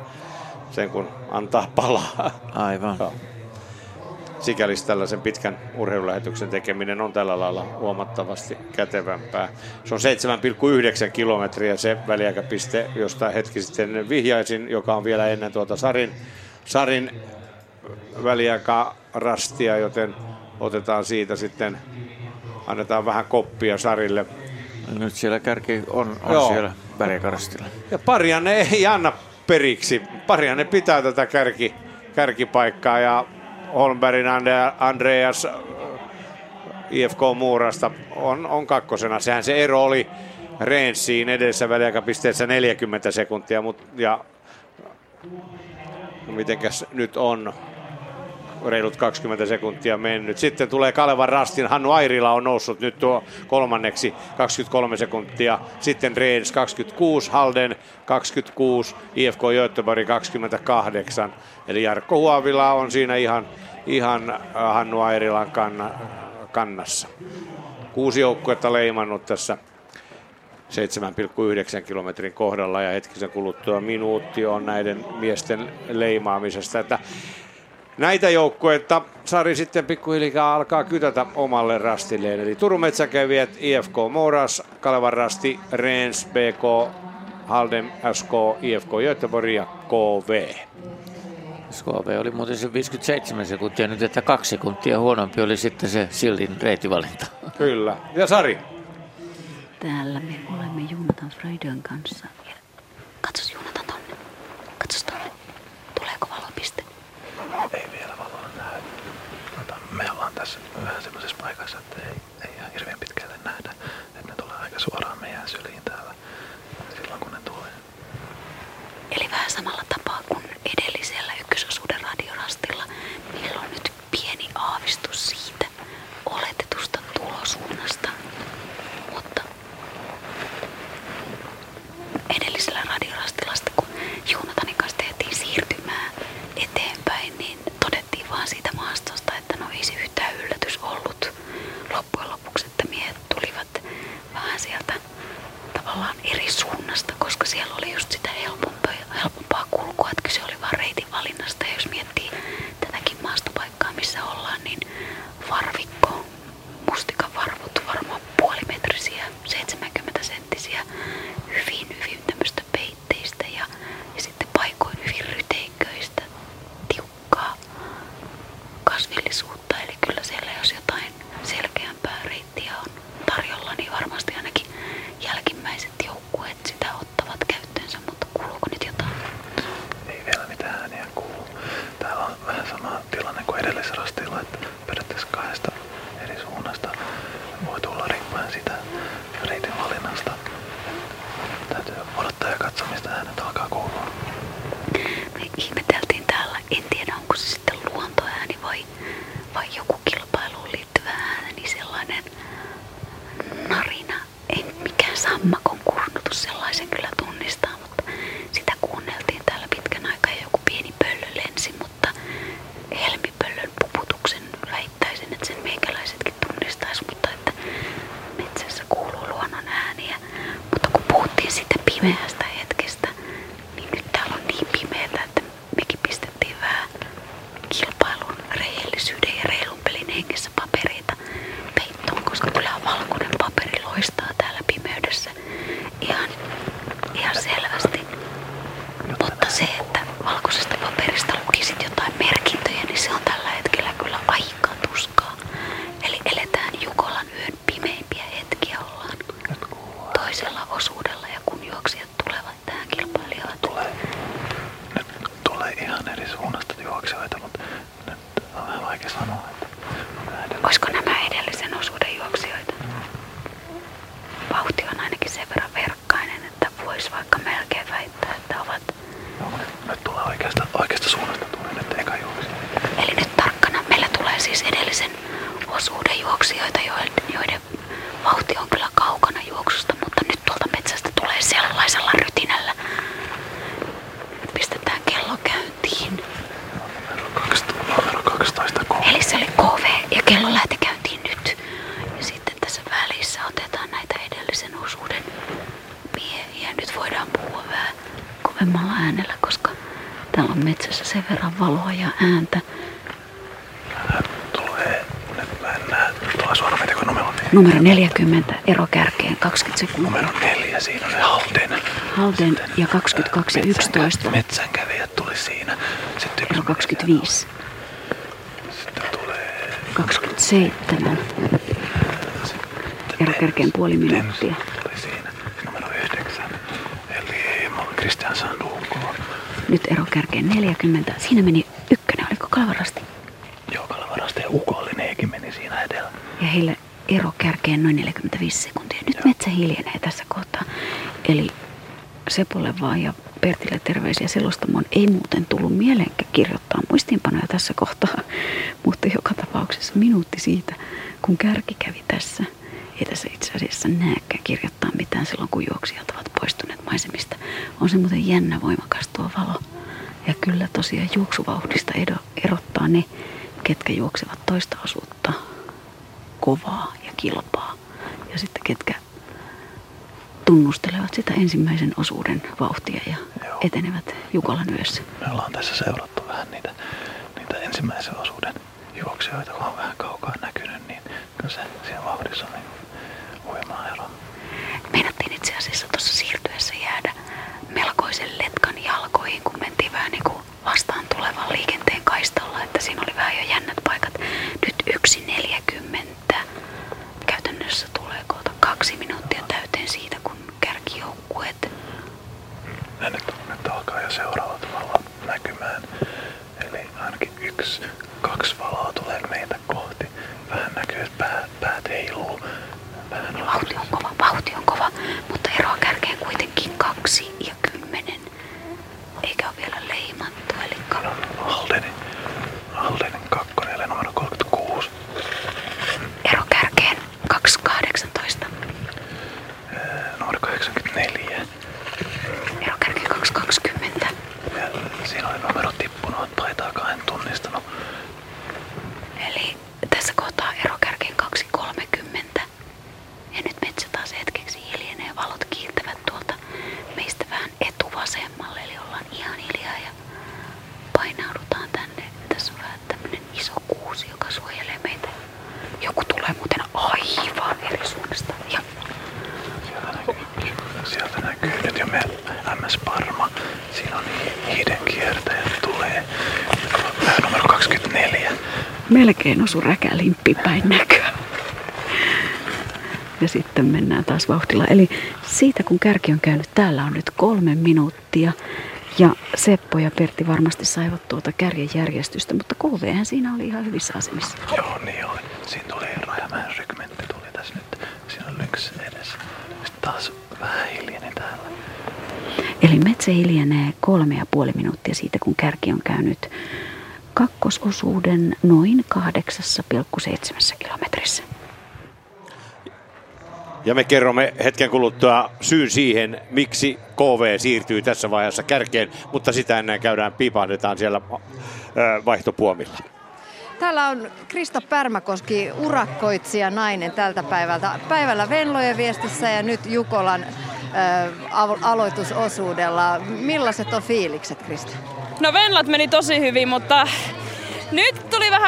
sen kun antaa palaa. Aivan. Sikäli tällaisen pitkän urheilulähetyksen tekeminen on tällä lailla huomattavasti kätevämpää. Se on 7,9 kilometriä se väliaikapiste, josta hetki sitten vihjaisin, joka on vielä ennen tuota Sarin, Sarin väliaikarastia, joten otetaan siitä sitten, annetaan vähän koppia Sarille. Nyt siellä kärki on, on siellä väliaikarastilla. Ja parianne ei anna periksi. Parihan ne pitää tätä kärki, kärkipaikkaa ja Holmbergin Andreas äh, IFK Muurasta on, on kakkosena. Sehän se ero oli Rensiin edessä väliaikapisteessä 40 sekuntia, mutta ja no mitenkäs nyt on? reilut 20 sekuntia mennyt. Sitten tulee Kalevan Rastin, Hannu Airila on noussut nyt tuo kolmanneksi 23 sekuntia. Sitten Reens 26, Halden 26, IFK Göteborg 28. Eli Jarkko Huavila on siinä ihan, ihan äh, Hannu Airilan kanna, kannassa. Kuusi joukkuetta leimannut tässä 7,9 kilometrin kohdalla ja hetkisen kuluttua minuutti on näiden miesten leimaamisesta. Että näitä joukkueita Sari sitten pikkuhiljaa alkaa kytätä omalle rastilleen. Eli Turun metsäkeviet, IFK Moras, Kalevan rasti, Rens, BK, Haldem, SK, IFK Göteborg ja KV. KV oli muuten se 57 sekuntia nyt, että kaksi sekuntia huonompi oli sitten se Sildin reitivalinta. Kyllä. Ja Sari? Täällä me olemme Jonathan Freudan kanssa. Katsos Jonathan tonne. Katsos tonne. tämmöisessä äh, paikassa, että ei se, että valkoisesta paperista lukisit jotain merkintöjä, niin se on Numero 40 ero kärkeen 20 sekuntia. Numero 4, siinä on se Halden. Halden Sitten, ja 22 metsän, 11. Metsänkävijät tuli siinä. Sitten ero 25. Sitten tulee... 27. Ero kärkeen puoli minuuttia. Tuli siinä numero 9. Eli Kristian Sandunko. Nyt ero kärkeen 40. Siinä meni tähän vaan ja Pertille terveisiä selostamon. Ei muuten tullut mieleenkä kirjoittaa muistiinpanoja tässä kohtaa. kaheksas eurot. Melkein osu räkälimppi päin näköä. Ja sitten mennään taas vauhtilla. Eli siitä kun kärki on käynyt, täällä on nyt kolme minuuttia. Ja Seppo ja Pertti varmasti saivat tuota kärjen järjestystä, mutta KVhän siinä oli ihan hyvissä asemissa. Joo, niin oli. Siinä tuli Rajamäen rykmentti tuli tässä nyt. Siinä on lyks edessä. Sitten taas vähän hiljeni täällä. Eli metsä hiljenee kolme ja puoli minuuttia siitä, kun kärki on käynyt kakkososuuden noin 8,7 kilometrissä. Ja me kerromme hetken kuluttua syyn siihen, miksi KV siirtyy tässä vaiheessa kärkeen, mutta sitä ennen käydään piipahdetaan siellä vaihtopuomilla. Täällä on Krista Pärmäkoski, urakkoitsija nainen tältä päivältä. Päivällä Venlojen viestissä ja nyt Jukolan ö, aloitusosuudella. Millaiset on fiilikset, Krista? No Venlat meni tosi hyvin, mutta nyt tuli vähän